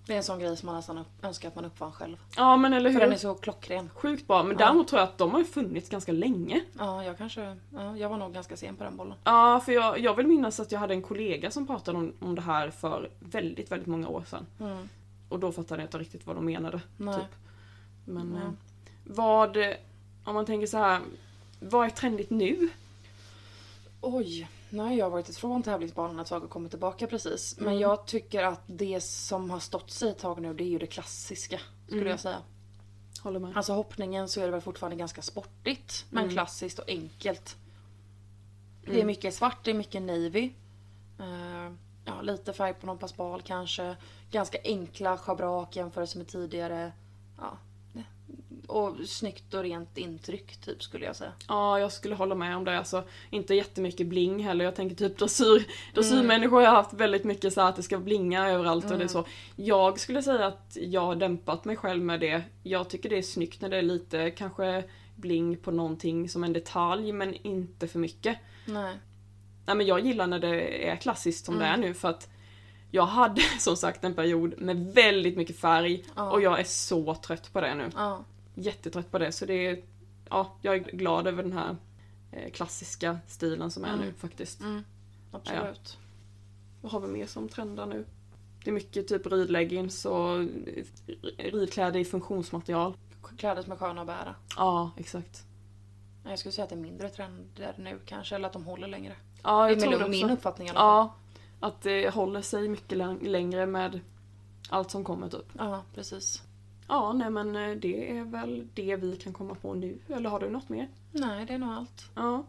Det är en sån grej som man nästan önskar att man uppfann själv. ja men eller För hur. den är så klockren. Sjukt bra. Men Ja. däremot tror jag att de har funnits ganska länge. Ja, jag kanske... Ja, jag var nog ganska sen på den bollen. Ja, för jag, jag vill minnas att jag hade en kollega som pratade om, om det här för väldigt, väldigt många år sedan. Mm. Och då fattade jag inte riktigt vad de menade. Nej. Typ. Men Nej. eh, vad, om man tänker så här, vad är trendigt nu? Oj, har jag varit ifrån tävlingsbanan ett tag och kommit tillbaka precis. Men Mm. jag tycker att det som har stått sig ett tag nu det är ju det klassiska. Skulle Mm. jag säga. Håller med. Alltså hoppningen så är det väl fortfarande ganska sportigt. Men Mm. klassiskt och enkelt. Det är Mm. mycket svart, det är mycket navy. Eh, ja, lite färg på någon pasbal kanske. Ganska enkla schabrak jämfört med tidigare. Ja. Det- Och snyggt och rent intryck typ skulle jag säga. Ja, jag skulle hålla med om det. Alltså, inte jättemycket bling heller. Jag tänker typ dressyr. Dressyrmänniskor har haft väldigt mycket så att det ska blinga överallt och det är så. Jag skulle säga att jag har dämpat mig själv med det. Jag tycker det är snyggt när det är lite kanske bling på någonting som en detalj men inte för mycket. Nej. Nej men jag gillar när det är klassiskt som det Mm. är nu för att jag hade (laughs) som sagt en period med väldigt mycket färg Ja. och jag är så trött på det nu. Ja. Jättetrött på det så det är, ja, jag är glad över den här eh, klassiska stilen som är Mm. nu faktiskt. Mm. Absolut. Vad har vi mer som trendar nu? Det är mycket typ ridleggings och ridkläder i funktionsmaterial. Kläder som är sköna att bära. Ja, exakt. Jag skulle säga att det är mindre trender nu kanske, eller att de håller längre. Ja, Det jag är tror det min uppfattning i alla fall. Ja, att det håller sig mycket läng- längre med allt som kommer typ. Ja, precis. Ja, nej men eh, det är väl det vi kan komma på nu. Eller har du något mer? Nej, det är nog allt. Ja.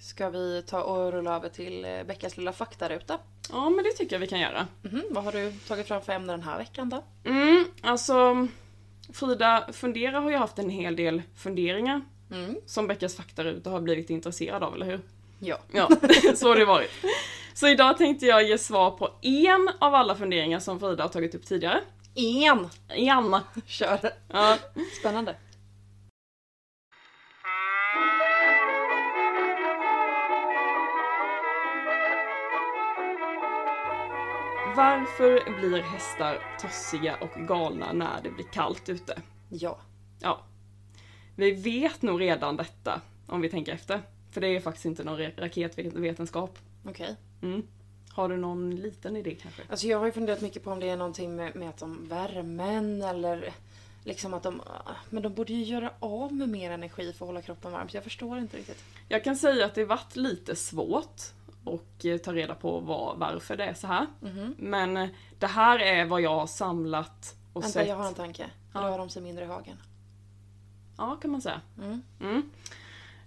Ska vi ta och rulla över till eh, Beckas lilla faktaruta? Ja, men det tycker jag vi kan göra. Mhm, Vad har du tagit fram för ämne den här veckan då? Mm, alltså Frida Fundera har ju haft en hel del funderingar Mm. som Beckas faktaruta har blivit intresserad av, eller hur? Ja. Ja, (laughs) så har det varit. Så idag tänkte jag ge svar på en av alla funderingar som Frida har tagit upp tidigare. En! En! Kör! Ja, Spännande. varför blir hästar tossiga och galna när det blir kallt ute? Ja. Ja. Vi vet nog redan detta, om vi tänker efter. För det är faktiskt inte någon ra- raketvetenskap. Okej. Mm. Har du någon liten idé kanske? Alltså jag har ju funderat mycket på om det är någonting med, med att de värmen eller liksom att de... Men de borde ju göra av med mer energi för att hålla kroppen varm så jag förstår inte riktigt. Jag kan säga att det varit lite svårt att eh, ta reda på vad, varför det är så här. Mhm. Men eh, det här är vad jag har samlat och Vänta, sett. jag har en tanke. Ja. Rör de sig mindre i hagen? Ja, kan man säga. Mm. Mm.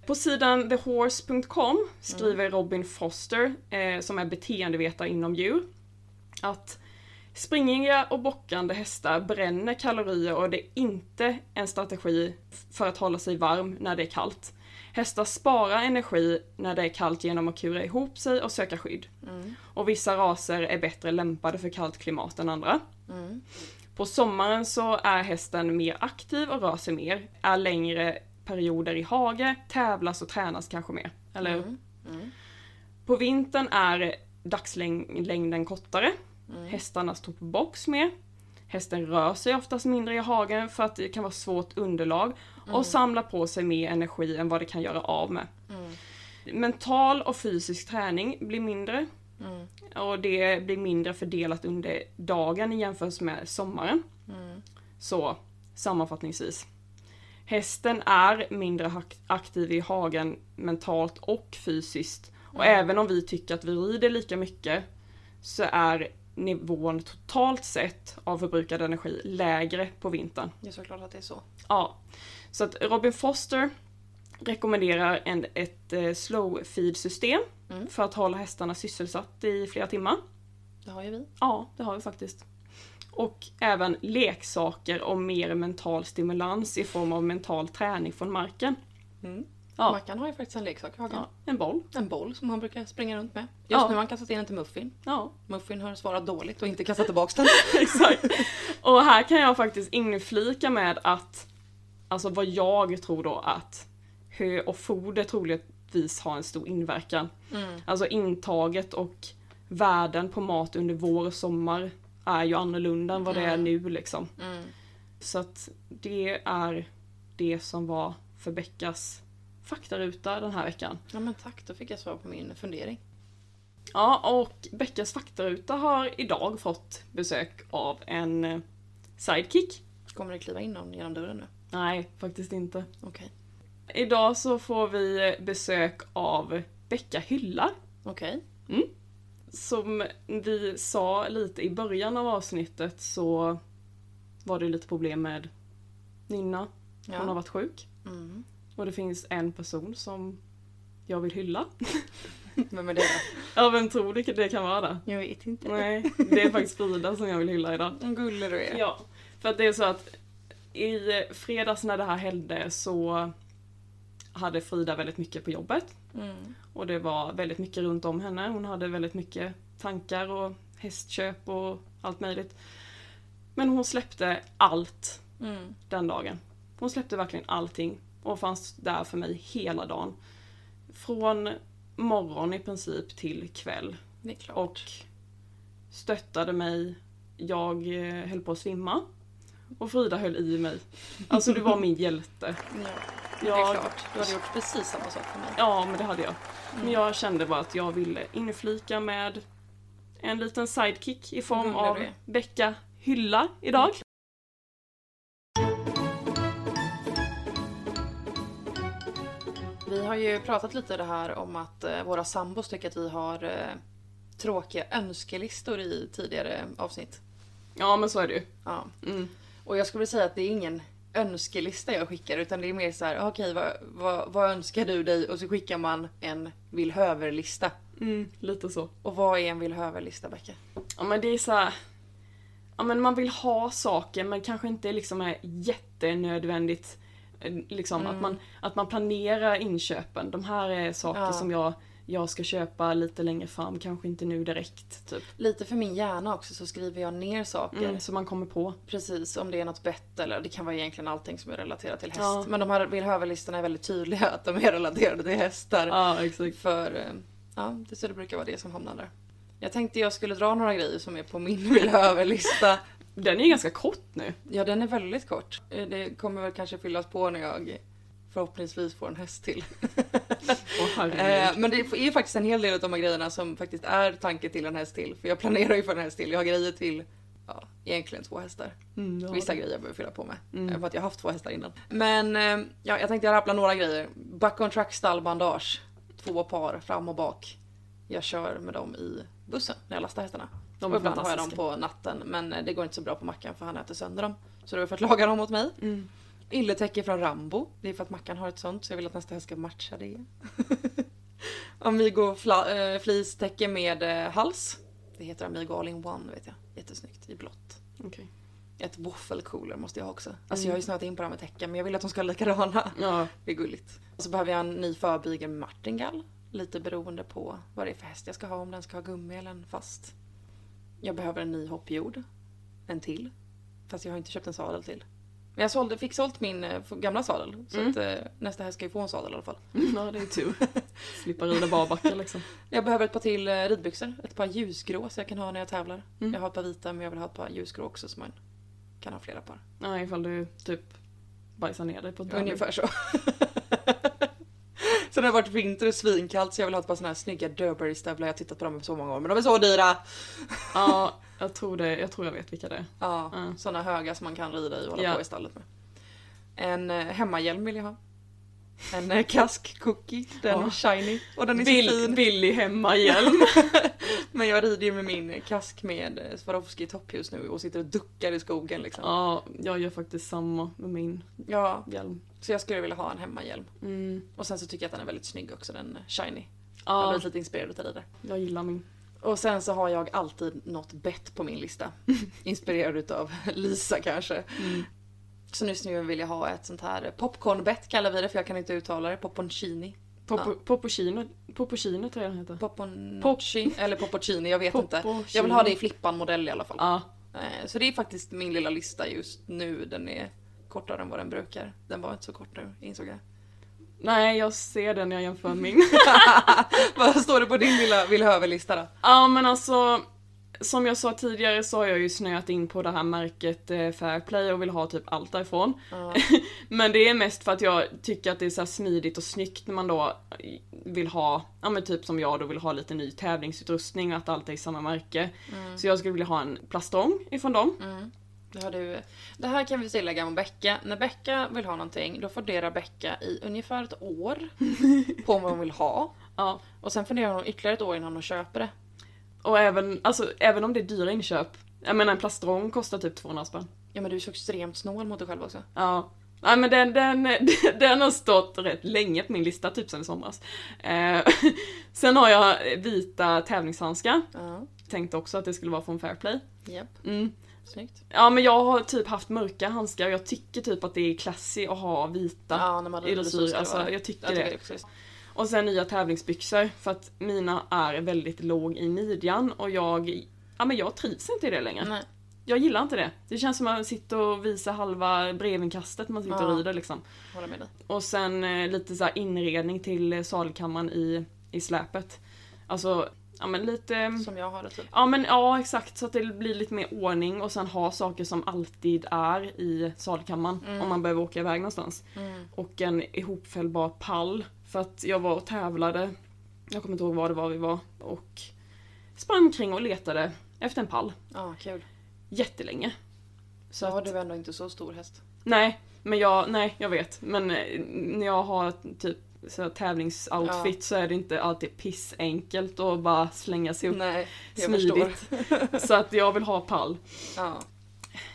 På sidan thehorse.com skriver Robin Foster, eh, som är beteendevetare inom djur, att springiga och bockande hästar bränner kalorier och det är inte en strategi för att hålla sig varm när det är kallt. Hästar sparar energi när det är kallt genom att kura ihop sig och söka skydd. Mm. Och vissa raser är bättre lämpade för kallt klimat än andra. Mm. På sommaren så är hästen mer aktiv och rör sig mer, är längre perioder i hage, tävlas och tränas kanske mer. Eller Mm. Mm. På vintern är dagslängden kortare. Mm. Hästarna står på box mer. Hästen rör sig oftast mindre i hagen för att det kan vara svårt underlag och samlar på sig mer energi än vad det kan göra av med. Mm. Mental och fysisk träning blir mindre Mm. och det blir mindre fördelat under dagen i jämförelse med sommaren. Mm. Så sammanfattningsvis. Hästen är mindre aktiv i hagen mentalt och fysiskt. Och även om vi tycker att vi rider lika mycket så är nivån totalt sett av förbrukad energi lägre på vintern. Det är såklart att det är så. Ja. Så att Robin Foster rekommenderar en, ett eh, slow feed system Mm. för att hålla hästarna sysselsatt i flera timmar. Det har ju vi. Ja, det har vi faktiskt. Och även leksaker och mer mental stimulans i form av mental träning från marken. Mm. Ja. Mackan har ju faktiskt en leksak i hagen. Ja, en boll. En boll som han brukar springa runt med. Just Ja. nu har han kastat in den till Muffin. Ja, Muffin har svarat dåligt och inte kastat tillbaka den. (laughs) exakt. Och här kan jag faktiskt inflika med att, alltså vad jag tror då att hö och foder troligtvis har en stor inverkan. Mm. Alltså intaget och värden på mat under vår och sommar är ju annorlunda än vad det är Mm. nu liksom. Mm. Så att det är det som var för Beckas faktaruta den här veckan. Ja men tack, då fick jag svar på min fundering. Ja, och Beckas faktaruta har idag fått besök av en eh, sidekick. Kommer det kliva in någon genom dörren nu? Nej, faktiskt inte. Okej. Idag så får vi besök av Becka Hyllar. Okej. Som vi sa lite i början av avsnittet så var det lite problem med Nynna. Hon har Ja. varit sjuk. Mm. Och det finns en person som jag vill hylla. (laughs) Vem är det då? Ja, vem tror du det kan vara? Jag vet inte. Nej, det är faktiskt Frida som jag vill hylla idag. En gullig du är. Ja, för att det är så att i fredags när det här hände så hade Frida väldigt mycket på jobbet. Mm. Och det var väldigt mycket runt om henne. Hon hade väldigt mycket tankar och hästköp och allt möjligt. Men hon släppte allt Mm. den dagen. Hon släppte verkligen allting och fanns där för mig hela dagen. Från morgon i princip till kväll. Och stöttade mig. Jag eh, höll på att svimma. Och Frida höll i mig. Alltså du var min hjälte. (laughs) Ja, det är Jag, klart. Du hade gjort precis samma sak för mig. ja men det hade jag. Men jag kände bara att jag ville inflika med en liten sidekick i form av är. Becka Hylla idag. Vi har ju pratat lite det här om att eh, våra sambos tycker att vi har eh, tråkiga önskelistor i tidigare avsnitt. Ja men så är det ju. Ja. Mm. Och jag skulle vilja säga att det är ingen önskelista jag skickar utan det är mer så här, okej vad, vad, vad önskar du dig? Och så skickar man en villhöver-lista. Mm, lite så. Och vad är en villhöver-lista Becka? Ja men det är så här. Ja men man vill ha saker men kanske inte liksom är jättenödvändigt. eh, Liksom att, man, att man planerar inköpen. De här är saker Ja. som jag, jag ska köpa lite längre fram, kanske inte nu direkt. Typ. Lite för min hjärna också så skriver jag ner saker. Mm, så man kommer på. Precis, om det är något bett eller det kan vara egentligen allting som är relaterat till häst. Ja. Men de här villhöver-listorna är väldigt tydliga att de är relaterade till hästar. Ja exakt. För eh, ja, det, så det brukar vara det som hamnar där. Jag tänkte jag skulle dra några grejer som är på min (laughs) villhöver-lista. Den är ju ganska kort nu. Ja, den är väldigt kort. Eh, Det kommer väl kanske fyllas på när jag förhoppningsvis får en häst till. (laughs) Eh, Men det är faktiskt en hel del av de här grejerna som faktiskt är tanke till en häst till. För jag planerar ju för en häst till. Jag har grejer till ja, egentligen två hästar. Mm, ja, Vissa grejer jag behöver fylla på med. Mm. eh, För att jag har haft två hästar innan. Men eh, ja, jag tänkte rabbla några grejer. Back on track stallbandage. Två par fram och bak. Jag kör med dem i bussen när jag lastar hästarna. De ibland har jag dem på natten. Men det går inte så bra på Mackan för han äter sönder dem. Så då har jag fått laga dem åt mig. Mm. Ylletäcke från Rambo. Det är för att Mackan har ett sånt så jag vill att nästa häst ska matcha det. (laughs) Amigo fla- eh, fleecetäcke med eh, hals. Det heter Amigo All In One vet jag. Jättesnyggt i blått. Okej. Ett waffle cooler måste jag ha också. Alltså Mm. jag har ju snöat in på det här med tecken men jag vill att de ska vara likadana. Ja. (laughs) Det är gulligt. Och så behöver jag en ny förbygel med martingall. Lite beroende på vad det är för häst jag ska ha. Om den ska ha gummi eller en fast. Jag behöver en ny hoppjord. En till. Fast jag har inte köpt en sadel till. Men jag sålde, fick sålt min eh, gamla sadel. Så Mm. att eh, nästa häst ska ju få en sadel i alla fall. (laughs) Ja, det är tur. (laughs) Slippa rida barbackar liksom. Jag behöver ett par till eh, ridbyxor. Ett par ljusgrå så jag kan ha när jag tävlar. Mm. Jag har ett par vita men jag vill ha ett par ljusgrå också så man kan ha flera par. Nej, ifall du typ bajsar ner dig på ett. Ungefär så. (laughs) Sen har det varit vinter och svinkallt så jag vill ha ett par såna här snygga Durberry-stövlar. Jag har tittat på dem i så många år men de är så dyra! Ja, jag tror det. Jag tror jag vet vilka det är. Ja, Mm. såna höga som man kan rida i och hålla Ja. på i stallet med. En eh, hemmahjälm vill jag ha. En eh, kask-cookie. Den Ja. är shiny. Och den är så Bill, fin. Billy hemmahjälm. (laughs) Men jag rider ju med min kask med eh, Swarovski topphus nu och sitter och duckar i skogen liksom. ja, jag gör faktiskt samma med min Ja, hjälm. så jag skulle vilja ha en hemmahjälm. Mm. Och sen så tycker jag att den är väldigt snygg också, den shiny. Jag har Ja, blivit lite inspirerad utav det där. jag gillar min. Och sen så har jag alltid något bett på min lista. (laughs) Inspirerad utav Lisa kanske. Mm. Så just nu vill jag ha ett sånt här popcornbett kallar vi det för jag kan inte uttala det. Popcorncini. Popo, Ja. Popocino, Popocino tror jag den heter. Popcornocci eller popcorcini, jag vet inte. Jag vill ha det i flippan-modell i alla fall. Ja, Eh, Så det är faktiskt min lilla lista just nu. Den är kortare än vad den brukar. Den var inte så kort nu, insåg jag. Nej jag ser den när jag jämför min. (laughs) Vad står det på din lilla vill lista då? Ja men alltså, som jag sa tidigare så har jag ju snöat in på det här märket eh, Fairplay och vill ha typ allt därifrån. Ja. (laughs) Men det är mest för att jag tycker att det är så smidigt och snyggt när man då vill ha, ja men typ som jag då vill ha lite ny tävlingsutrustning och att allt är i samma märke. Så jag skulle vilja ha en plastång ifrån dem. Mm. Det, har du. det här kan vi tillägga om Becka. När Becka vill ha någonting då funderar Becka i ungefär ett år (laughs) på vad hon vill ha. Ja. Och sen funderar hon ytterligare ett år innan hon köper det. Och även, alltså, även om det är dyra inköp. Jag menar en plastång kostar typ 200 spänn. Ja men du är så extremt snål mot dig själv också. Ja. Nej men den, den, (laughs) den har stått rätt länge på min lista, typ sen i somras. Eh, (laughs) sen har jag vita tävlingshandskar. Ja. Tänkte också att det skulle vara från Fairplay. Japp, Mm. Snyggt. Ja men jag har typ haft mörka handskar och jag tycker typ att det är classy att ha vita. Ja, när man ska det alltså, det. jag tycker Jag tycker det. det också. Och sen nya tävlingsbyxor för att mina är väldigt låg i midjan och jag, ja men jag trivs inte i det längre. Nej. Jag gillar inte det. Det känns som att man sitter och visar halva brevinkastet när man sitter och Ja. rider liksom. Håller med dig. Och sen eh, lite så här inredning till eh, sadelkammaren i, i släpet. Alltså, ja men lite... Som jag har det typ. Ja men ja exakt, så att det blir lite mer ordning och sen ha saker som alltid är i sadelkammaren Mm. om man behöver åka iväg någonstans. Mm. Och en ihopfällbar pall. För att jag var och tävlade, jag kommer inte ihåg var det var vi var, och sprang omkring och letade efter en pall. Ja, kul. Jättelänge. Så Så har att, du ändå inte så stor häst. nej, men jag, nej jag vet. Men eh, när jag har typ så tävlingsoutfit så är det inte alltid pissenkelt att bara slänga sig upp Nej, smidigt. Så att jag vill ha pall. Ja.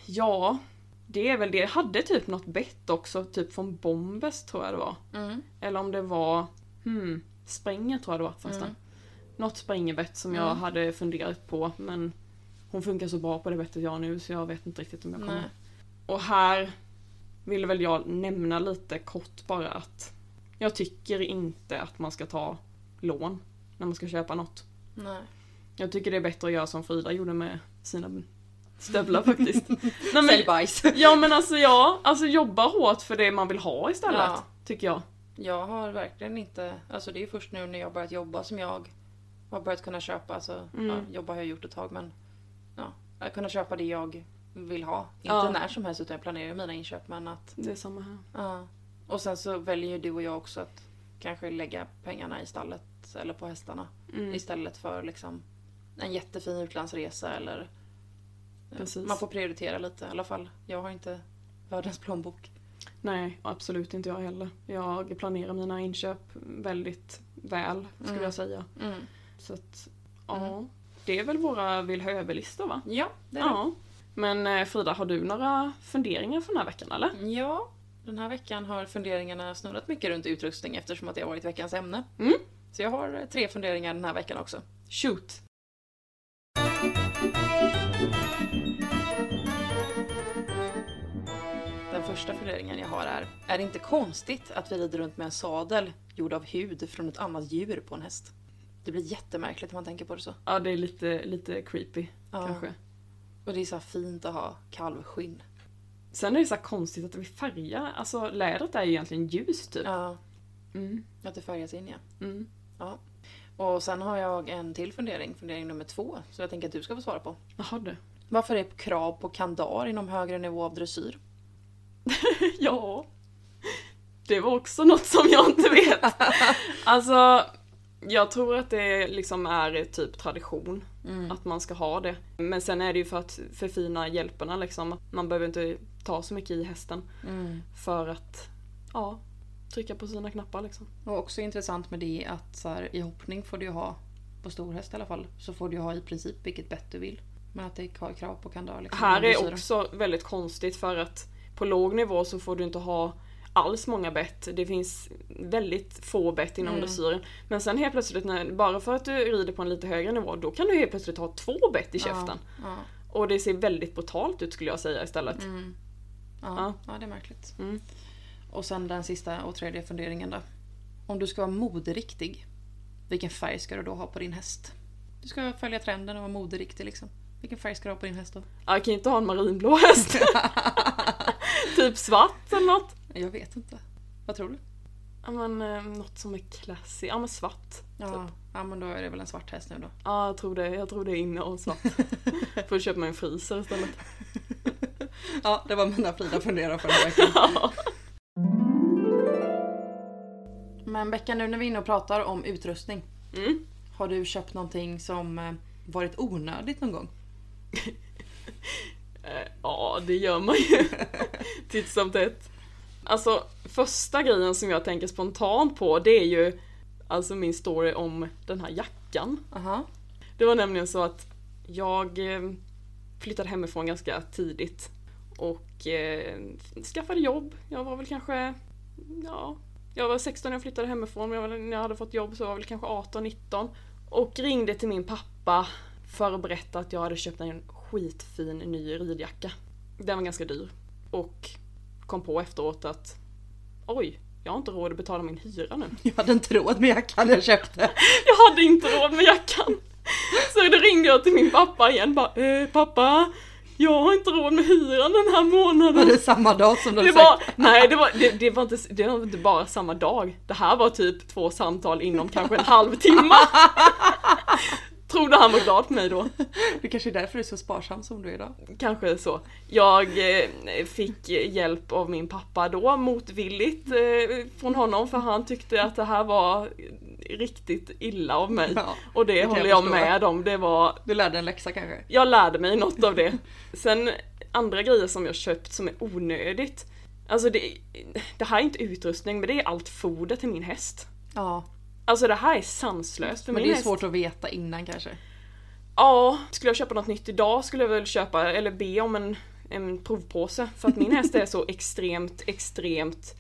Ja, det är väl det. Jag hade typ något bett också, typ från Bombers tror jag det var. Mm. Eller om det var, hmm, Springer tror jag det var fanns Mm. Något springerbett som jag Mm. hade funderat på men hon funkar så bra på det bettet jag har nu så jag vet inte riktigt om jag kommer. Nej. Och här ville väl jag nämna lite kort bara att jag tycker inte att man ska ta lån när man ska köpa något. Nej. Jag tycker det är bättre att göra som Frida gjorde med sina stövlar (laughs) faktiskt. Nej, men, bajs. (laughs) ja men alltså ja, alltså jobba hårt för det man vill ha istället. Ja. Tycker jag. Jag har verkligen inte, alltså det är först nu när jag börjat jobba som jag har börjat kunna köpa, alltså Mm. ja, jobba har jag gjort ett tag men ja, att kunna köpa det jag vill ha. Inte Ja. när som helst utan jag planerar mina inköp men att Det är samma här. ja. Och sen så väljer ju du och jag också att kanske lägga pengarna i stallet eller på hästarna Mm. istället för liksom en jättefin utlandsresa eller ja, Precis. man får prioritera lite i alla fall. Jag har inte världens plånbok. Nej, absolut inte jag heller. Jag planerar mina inköp väldigt väl, skulle Mm. jag säga. Mm. Så att, ja. Mm. Det är väl våra vill listor va? Ja, det är det. Ja. Men eh, Frida, har du några funderingar för den här veckan eller? Ja, den här veckan har funderingarna snurrat mycket runt utrustning eftersom att det har varit veckans ämne. Mm. Så jag har tre funderingar den här veckan också. Shoot! Den första funderingen jag har är, är det inte konstigt att vi rider runt med en sadel gjord av hud från ett annat djur på en häst? Det blir jättemärkligt om man tänker på det så. Ja, det är lite, lite creepy Ja. kanske. Och det är så fint att ha kalvskinn. Sen är det så konstigt att vi färgar, alltså lädret är ju egentligen ljust typ. Ja, Mm. att det färgas in ja. Mm. ja. Och sen har jag en till fundering, fundering nummer två, som jag tänker att du ska få svara på. Jaha du. Varför är det krav på kandar inom högre nivå av dressyr? (laughs) Ja. Det var också något som jag inte vet. (laughs) Alltså, jag tror att det liksom är typ tradition. Att man ska ha det. Men sen är det ju för att förfina hjälperna liksom. Man behöver inte ta så mycket i hästen. För att, ja, trycka på sina knappar liksom. Och också intressant med det att så här, i hoppning får du ha, på stor häst i alla fall, så får du ha i princip vilket bett du vill. Men att det är krav på kandar. Liksom, Här är också väldigt konstigt för att på låg nivå så får du inte ha alls många bett. Det finns väldigt få bett inom dressyren. Men sen helt plötsligt, när, bara för att du rider på en lite högre nivå, då kan du helt plötsligt ha två bett i käften. Ja, Och det ser väldigt brutalt ut skulle jag säga istället. ja, Ja. ja, det är märkligt. Mm. Och sen den sista och tredje funderingen då. Om du ska vara moderiktig, vilken färg ska du då ha på din häst? Du ska följa trenden och vara moderiktig liksom. Vilken färg ska du ha på din häst då? Jag kan inte ha en marinblå häst. (laughs) typ svart eller något. Jag vet inte. Vad tror du? Ja men eh, något som är classy. Ja men svart. Ja, Typ. ja men då är det väl en svart häst nu då. Ja jag tror det. Jag tror det är inne och svart. (laughs) Får köpa mig en freezer istället. (laughs) Ja, det var mina Frida funderar för den här veckan. (laughs) Men Becka, nu när vi är inne och pratar om utrustning. Mm. Har du köpt någonting som eh, varit onödigt någon gång? (laughs) Eh, Ja, det gör man ju. (laughs) Titt som tätt. Alltså, första grejen som jag tänker spontant på det är ju alltså min story om den här jackan. Aha. Det var nämligen så att jag eh, flyttade hemifrån ganska tidigt och eh, skaffade jobb. Jag var väl kanske, ja, jag var 16 när jag flyttade hemifrån, men jag var, när jag hade fått jobb så var jag väl kanske 18-19. Och ringde till min pappa för att berätta att jag hade köpt en skitfin ny ridjacka. Den var ganska dyr. Och kom på efteråt att oj, jag har inte råd att betala min hyra nu. (laughs) Jag hade inte råd med jackan jag köpte. (laughs) Jag hade inte råd med jackan. Så då ringde jag till min pappa igen bara eh, pappa, jag har inte råd med hyran den här Var månaden. det samma dag som du Det hade var, sagt? nej det var, det, det, var inte, det var inte bara samma dag. Det här var typ två samtal inom kanske en halvtimme. (laughs) Trodde han var glad för mig då. Det kanske är därför du är så sparsam som du är idag. Kanske så. Jag eh, fick hjälp av min pappa då, motvilligt eh, från honom för han tyckte att det här var riktigt illa av mig. Ja, Och det, kan håller jag jag med om. Det var, Du lärde en läxa kanske? jag lärde mig något av det. Sen andra grejer som jag köpt som är onödigt. Alltså det, det här är inte utrustning men det är allt foder till min häst. Ja. Alltså det här är sanslöst för Men min det är häst. svårt att veta innan kanske. Ja, skulle jag köpa något nytt idag skulle jag väl köpa, eller be om en, en provpåse. För att min häst är så (laughs) extremt, extremt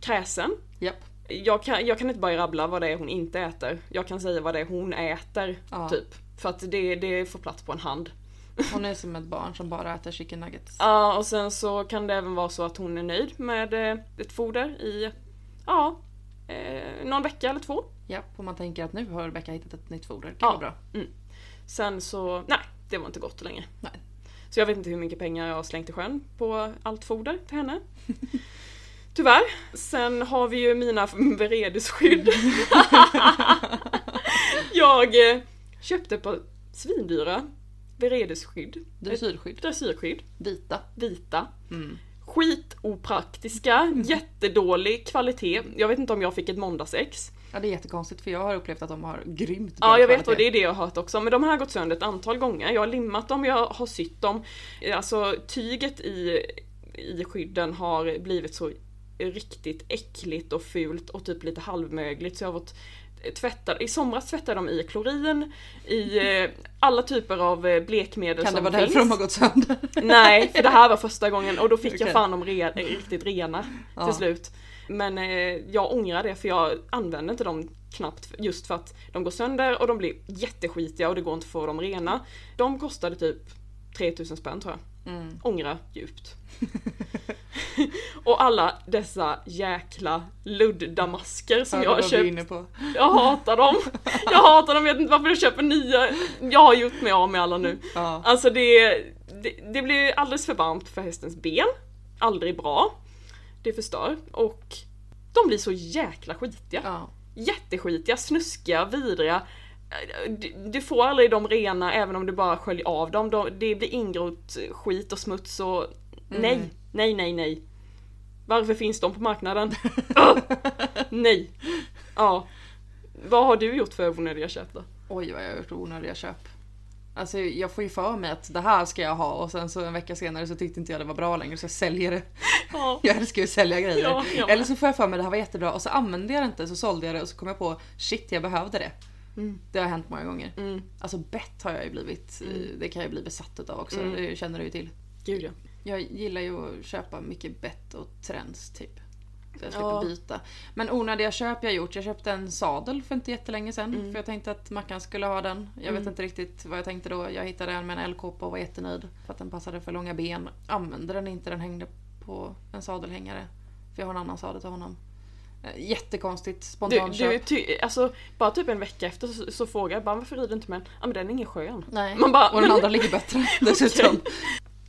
kräsen. Japp. Jag kan, jag kan inte bara rabbla vad det är hon inte äter. Jag kan säga vad det är hon äter, Ja. typ. För att det, det får plats på en hand. (laughs) Hon är som ett barn som bara äter chicken nuggets. Ja, och sen så kan det även vara så att hon är nöjd med eh, ett foder i, ja, eh, någon vecka eller två. Japp, och man tänker att nu har Rebecka hittat ett nytt foder. Det Ja. var bra. Sen så, nej, det var inte gott längre. Nej. Så jag vet inte hur mycket pengar jag har slängt i sjön på allt foder till henne. (laughs) Tyvärr. Sen har vi ju mina beredesskydd. (laughs) jag eh, köpte på svindyra beredesskydd. Dressyrskydd. Dressyrskydd. Vita. Vita. Mm. Skitopraktiska, jättedålig kvalitet. Jag vet inte om jag fick ett måndagsex. Ja det är jättekonstigt för jag har upplevt att de har grymt bra Ja jag vet och det är det jag har hört också. Men de här har gått sönder ett antal gånger. Jag har limmat dem, jag har sytt dem. Alltså tyget i, i skydden har blivit så riktigt äckligt och fult och typ lite halvmögligt så jag har fått tvätta, i somras tvättade de i klorin, i eh, alla typer av eh, blekmedel Kan det som vara finns. därför de har gått sönder? Nej, för det här var första gången och då fick jag Okej. fan dem re- riktigt rena Ja. till slut. Men eh, jag ångrar det för jag använder inte dem knappt just för att de går sönder och de blir jätteskitiga och det går inte att få dem rena. De kostade typ 3000 spänn tror jag. Mm. Ångra djupt. (laughs) (laughs) och alla dessa jäkla ludddamasker som jag har köpt. inne på. Jag hatar dem. Jag hatar dem, vet inte varför jag köper nya. Jag har gjort mig av med alla nu. Ja. Alltså det, det, det blir alldeles för varmt för hästens ben. aldrig bra. Det förstör. Och de blir så jäkla skitiga. Ja. Jätteskitiga, snuskiga, vidriga. Du, du får aldrig de rena även om du bara sköljer av dem. De, det blir ingrott skit och smuts och nej, nej, nej, nej. Varför finns de på marknaden? Ugh! (laughs) nej. Ja. Vad har du gjort för onödiga köp då? Oj vad jag har gjort onödiga köp. Alltså jag får ju för mig att det här ska jag ha och sen så en vecka senare så tyckte inte jag det var bra längre så jag säljer det. Ja. (laughs) Jag älskar ju att sälja grejer. Ja, med. Eller så får jag för mig att det här var jättebra och så använde jag det inte så sålde jag det och så kom jag på shit jag behövde det. Det har hänt många gånger. Mm. Alltså bett har jag ju blivit, eh, det kan jag bli besatt utav också. Mm. Det känner du ju till. Gud ja. Jag gillar ju att köpa mycket bett och trends typ. Så jag slipper Ja. byta. Men onödiga köp jag gjort. Jag köpte en sadel för inte jättelänge sedan. Mm. För jag tänkte att Mackan skulle ha den. Jag vet inte riktigt vad jag tänkte då. Jag hittade en med en L-kåpa och var jättenöjd. För att den passade för långa ben. Använde den inte, den hängde på en sadelhängare. För jag har en annan sadel till honom. Eh, Jättekonstigt Du, spontant du, ty, alltså, bara typ en vecka efter så, så frågar jag bara varför rider du inte med den? Ja men den är ingen skön. Nej. Man bara, och den andra ligger bättre (laughs) dessutom.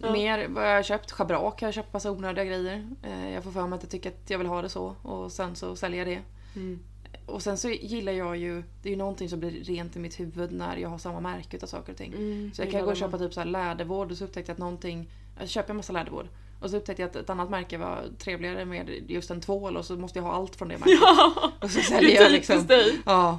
Ja. Mer vad jag har köpt. Schabrak har jag köpt massa onödiga grejer. Eh, Jag får för mig att jag tycker att jag vill ha det så. Och sen så säljer jag det. Mm. Och sen så gillar jag ju, det är ju någonting som blir rent i mitt huvud när jag har samma märke utav saker och ting. Mm, Så jag kan gå och köpa typ så här lädervård och så upptäckte jag att någonting, jag köper en massa lädervård. Och så upptäckte jag att ett annat märke var trevligare med just en tvål och så måste jag ha allt från det märket. Ja! Och så säljer jag liksom. dig. Ja.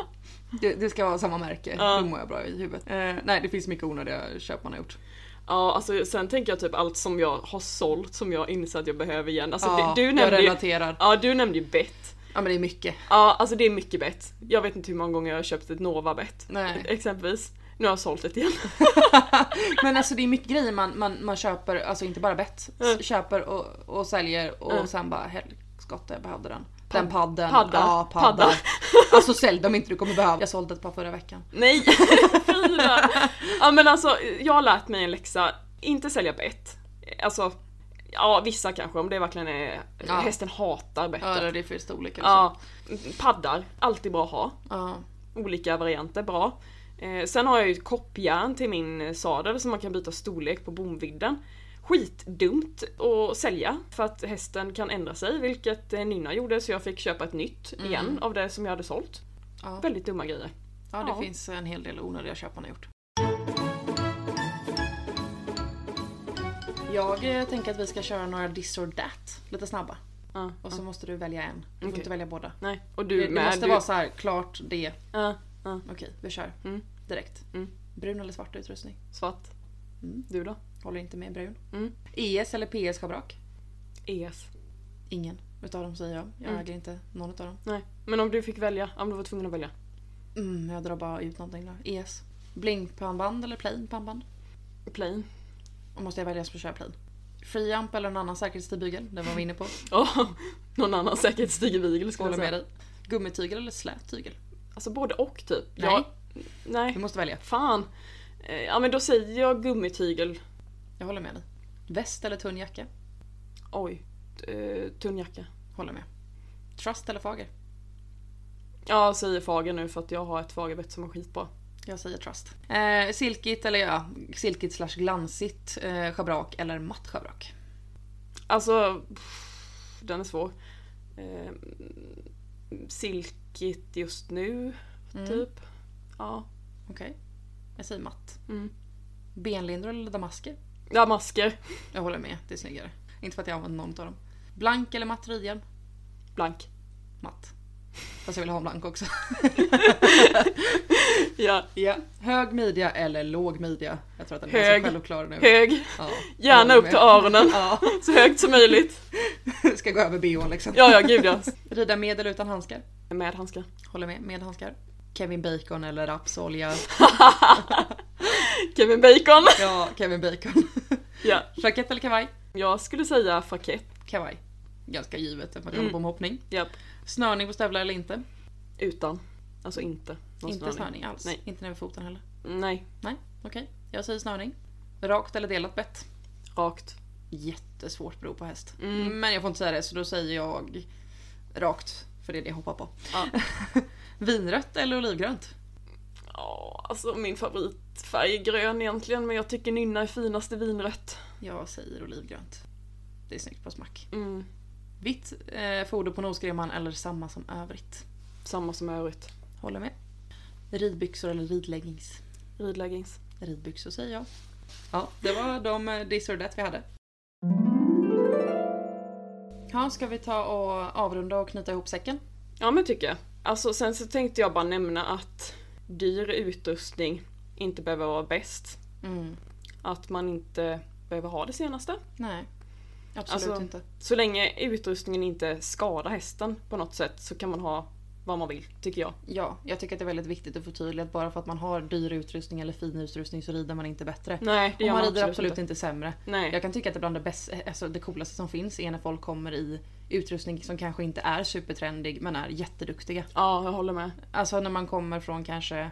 Det, det ska vara samma märke, Ja. då mår jag bra i huvudet. Eh, nej det finns mycket onödiga köp man har gjort. Ja, alltså sen tänker jag typ allt som jag har sålt som jag inser att jag behöver igen. Alltså ja, det, du jag nämnde ju, relaterar. Ja, du nämnde ju bett. Ja men det är mycket. Ja, alltså det är mycket bett. Jag vet inte hur många gånger jag har köpt ett Nova-bett. Exempelvis. Nu har jag sålt det igen. (laughs) Men alltså det är mycket grejer man, man, man köper, alltså inte bara bett. Mm. Köper och, och säljer och Mm. sen bara helskotta jag behövde den. Pad- Den padden. paddar. Ja, paddar. Paddar. Alltså sälj dem inte, du kommer behöva. Jag sålde ett par förra veckan. Nej! (laughs) Ja men alltså, jag har lärt mig en läxa. Inte sälja bett. Alltså, ja vissa kanske om det verkligen är Ja. hästen hatar bettet. Ja, det är för storlek eller så. Ja, paddar, alltid bra att ha. Ja. Olika varianter, bra. Eh, sen har jag ju koppjärn till min sadel så man kan byta storlek på bomvidden. Skitdumt att sälja för att hästen kan ändra sig, vilket eh, Nina gjorde så jag fick köpa ett nytt igen av det som jag hade sålt. Ja. Väldigt dumma grejer. Ja, det Ja. finns en hel del onödiga köp man har gjort. Jag eh, tänker att vi ska köra några this or that, lite snabba. Ja, Och så måste du välja en. Du får inte välja båda. Nej, och du Det, det måste du... vara så här klart det. Ja, ja, Okej, vi kör. Mm. Direkt. Mm. Brun eller svart utrustning? svart. Mm. Du då? Håller inte med brun. Mm. ES eller PS schabrak? ES. Ingen utav dem säger jag. Jag Mm. äger inte någon utav dem. Nej, men om du fick välja, om du var tvungen att välja. Mm, jag drar bara ut någonting då. ES. Blinkpannband eller plain pannband? Plain. Och måste jag välja så kör jag plain. Freeamp eller en annan säkerhetstygel? Det var vi inne på. (laughs) Oh, någon annan säkerhetsstigebigel skulle jag med säga. dig. Gummitygel eller slät tygel? Alltså både och typ. Nej. Jag, nej. Du måste välja. Fan. Eh, Ja men då säger jag gummitygel. Jag håller med dig. Väst eller tunn jacka? Oj. Eh, tunn jacka. Håller med. Trust eller fager? Jag säger fager nu för att jag har ett fagerbett som är skitbra. Jag säger trust. Eh, silkigt eller ja, silkigt slash glansigt eh, schabrak eller matt schabrak? Alltså, pff, den är svår. Eh, silkigt just nu, Mm. typ. Ja. Okej. Jag säger matt. Mm. Benlindor eller damasker? Ja, masker. Jag håller med, det är snyggare. Inte för att jag använder någon av dem. Blank eller matt ridhjälm? Blank. Matt. Fast jag vill ha en blank också. (laughs) Ja. Ja. Hög midja eller låg midja? Jag tror att den är Hög. ganska självkllar nu. Hög. Ja, jag Gärna upp till öronen. Ja, Så högt som möjligt. (laughs) ska gå över bhn liksom. Ja, ja, gud ja. Rida med eller utan handskar? Med handskar. Håller med, med handskar. Kevin Bacon eller rapsolja? (laughs) Kevin Bacon. Ja, Kevin Bacon. Ja. Jackett eller kavaj? Jag skulle säga fakett. Kavaj. Ganska givet att man kan Mm. hålla på med hoppning. Japp. Snörning på stövlar eller inte? Utan. Alltså inte. någon inte snörning alls. Nej. Inte ner foten heller. Nej. Nej, okej. Jag säger snörning. Rakt eller delat bett? Rakt. Jättesvårt beror på häst. Mm. Men jag får inte säga det så då säger jag rakt. För det är det jag hoppar på. Ja. (laughs) Vinrött eller olivgrönt? Ja, alltså min favoritfärg är grön egentligen men jag tycker nynna är finast i vinrött. Jag säger olivgrönt. Det är snyggt på smack. Mm. Vitt eh, foder på nosgrimman eller samma som övrigt. Samma som övrigt. Håller med. Ridbyxor eller ridleggings? Ridleggings. Ridbyxor säger jag. Ja, det var de this or that vi hade. Ja, ska vi ta och avrunda och knyta ihop säcken? Ja men tycker jag. Alltså sen så tänkte jag bara nämna att dyr utrustning inte behöver vara bäst. Mm. Att man inte behöver ha det senaste. Nej, absolut Alltså- inte. Så länge utrustningen inte skadar hästen på något sätt så kan man ha vad man vill, tycker jag. Ja, jag tycker att det är väldigt viktigt att förtydliga att bara för att man har dyr utrustning eller fin utrustning så rider man inte bättre. Nej, det Och gör man man rider absolut, absolut inte. inte sämre. Nej. Jag kan tycka att det bland det, bäst, alltså det coolaste som finns är när folk kommer i utrustning som kanske inte är supertrendig men är jätteduktiga. Ja, jag håller med. Alltså när man kommer från kanske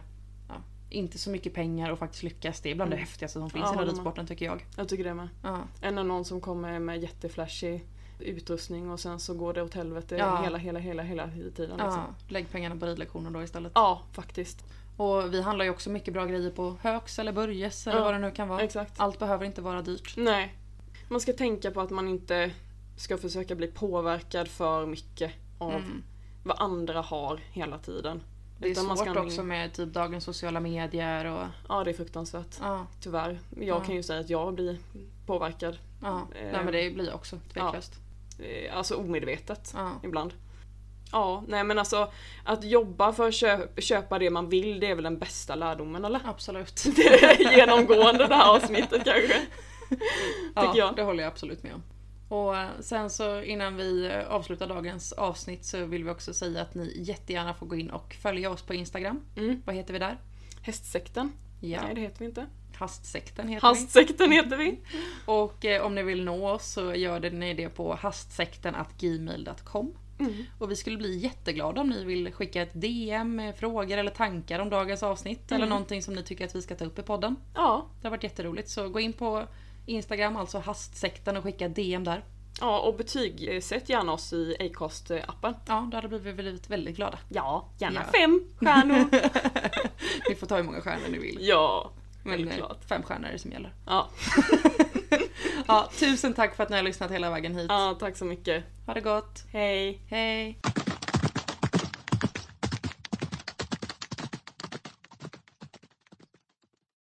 inte så mycket pengar och faktiskt lyckas. Det är bland det Mm. häftigaste som finns Ja, i ridsporten tycker jag. Jag tycker det med. Ja. Än när någon som kommer med jätteflashig utrustning och sen så går det åt helvete Ja. hela, hela, hela, hela tiden. Liksom. Ja, lägg pengarna på ridlektioner då istället. ja, faktiskt. Och vi handlar ju också mycket bra grejer på Högs eller Börjes eller Ja, vad det nu kan vara. Exakt. Allt behöver inte vara dyrt. Nej. Man ska tänka på att man inte ska försöka bli påverkad för mycket av Mm. vad andra har hela tiden. Det är svårt ska- också med typ dagens sociala medier och Ja, det är fruktansvärt. ja, Tyvärr. Jag Ja. kan ju säga att jag blir påverkad. ja. Eh, Nej men det blir jag också tveklöst. eh, Alltså omedvetet Ja. ibland. Ja, nej men alltså att jobba för att köpa, köpa det man vill, det är väl den bästa lärdomen eller? Absolut. (laughs) Det är genomgående det här avsnittet kanske. ja, jag. det håller jag absolut med om. Och eh, sen så innan vi eh, avslutar dagens avsnitt så vill vi också säga att ni jättegärna får gå in och följa oss på Instagram. Mm. Vad heter vi där? Hästsekten? Ja, Nej det heter vi inte. Hastsekten heter vi. Hastsekten heter vi. Och eh, om ni vill nå oss så gör ni det på hastsekten.gmail.com. Mm. Och vi skulle bli jätteglada om ni vill skicka ett DM med frågor eller tankar om dagens avsnitt. Eller Mm. någonting som ni tycker att vi ska ta upp i podden. Ja, Det har varit jätteroligt. Så gå in på Instagram, alltså hastsekten och skicka DM där. ja och betygsätt gärna oss i Acast-appen. Ja, då hade vi blivit väldigt glada. Ja, gärna Ja. fem stjärnor. (laughs) Ni får ta hur många stjärnor ni vill. ja, Men eh, klart. fem stjärnor är det som gäller. Ja. (laughs) Ja, tusen tack för att ni har lyssnat hela vägen hit. ja, tack så mycket. Ha det gott. Hej. Hej!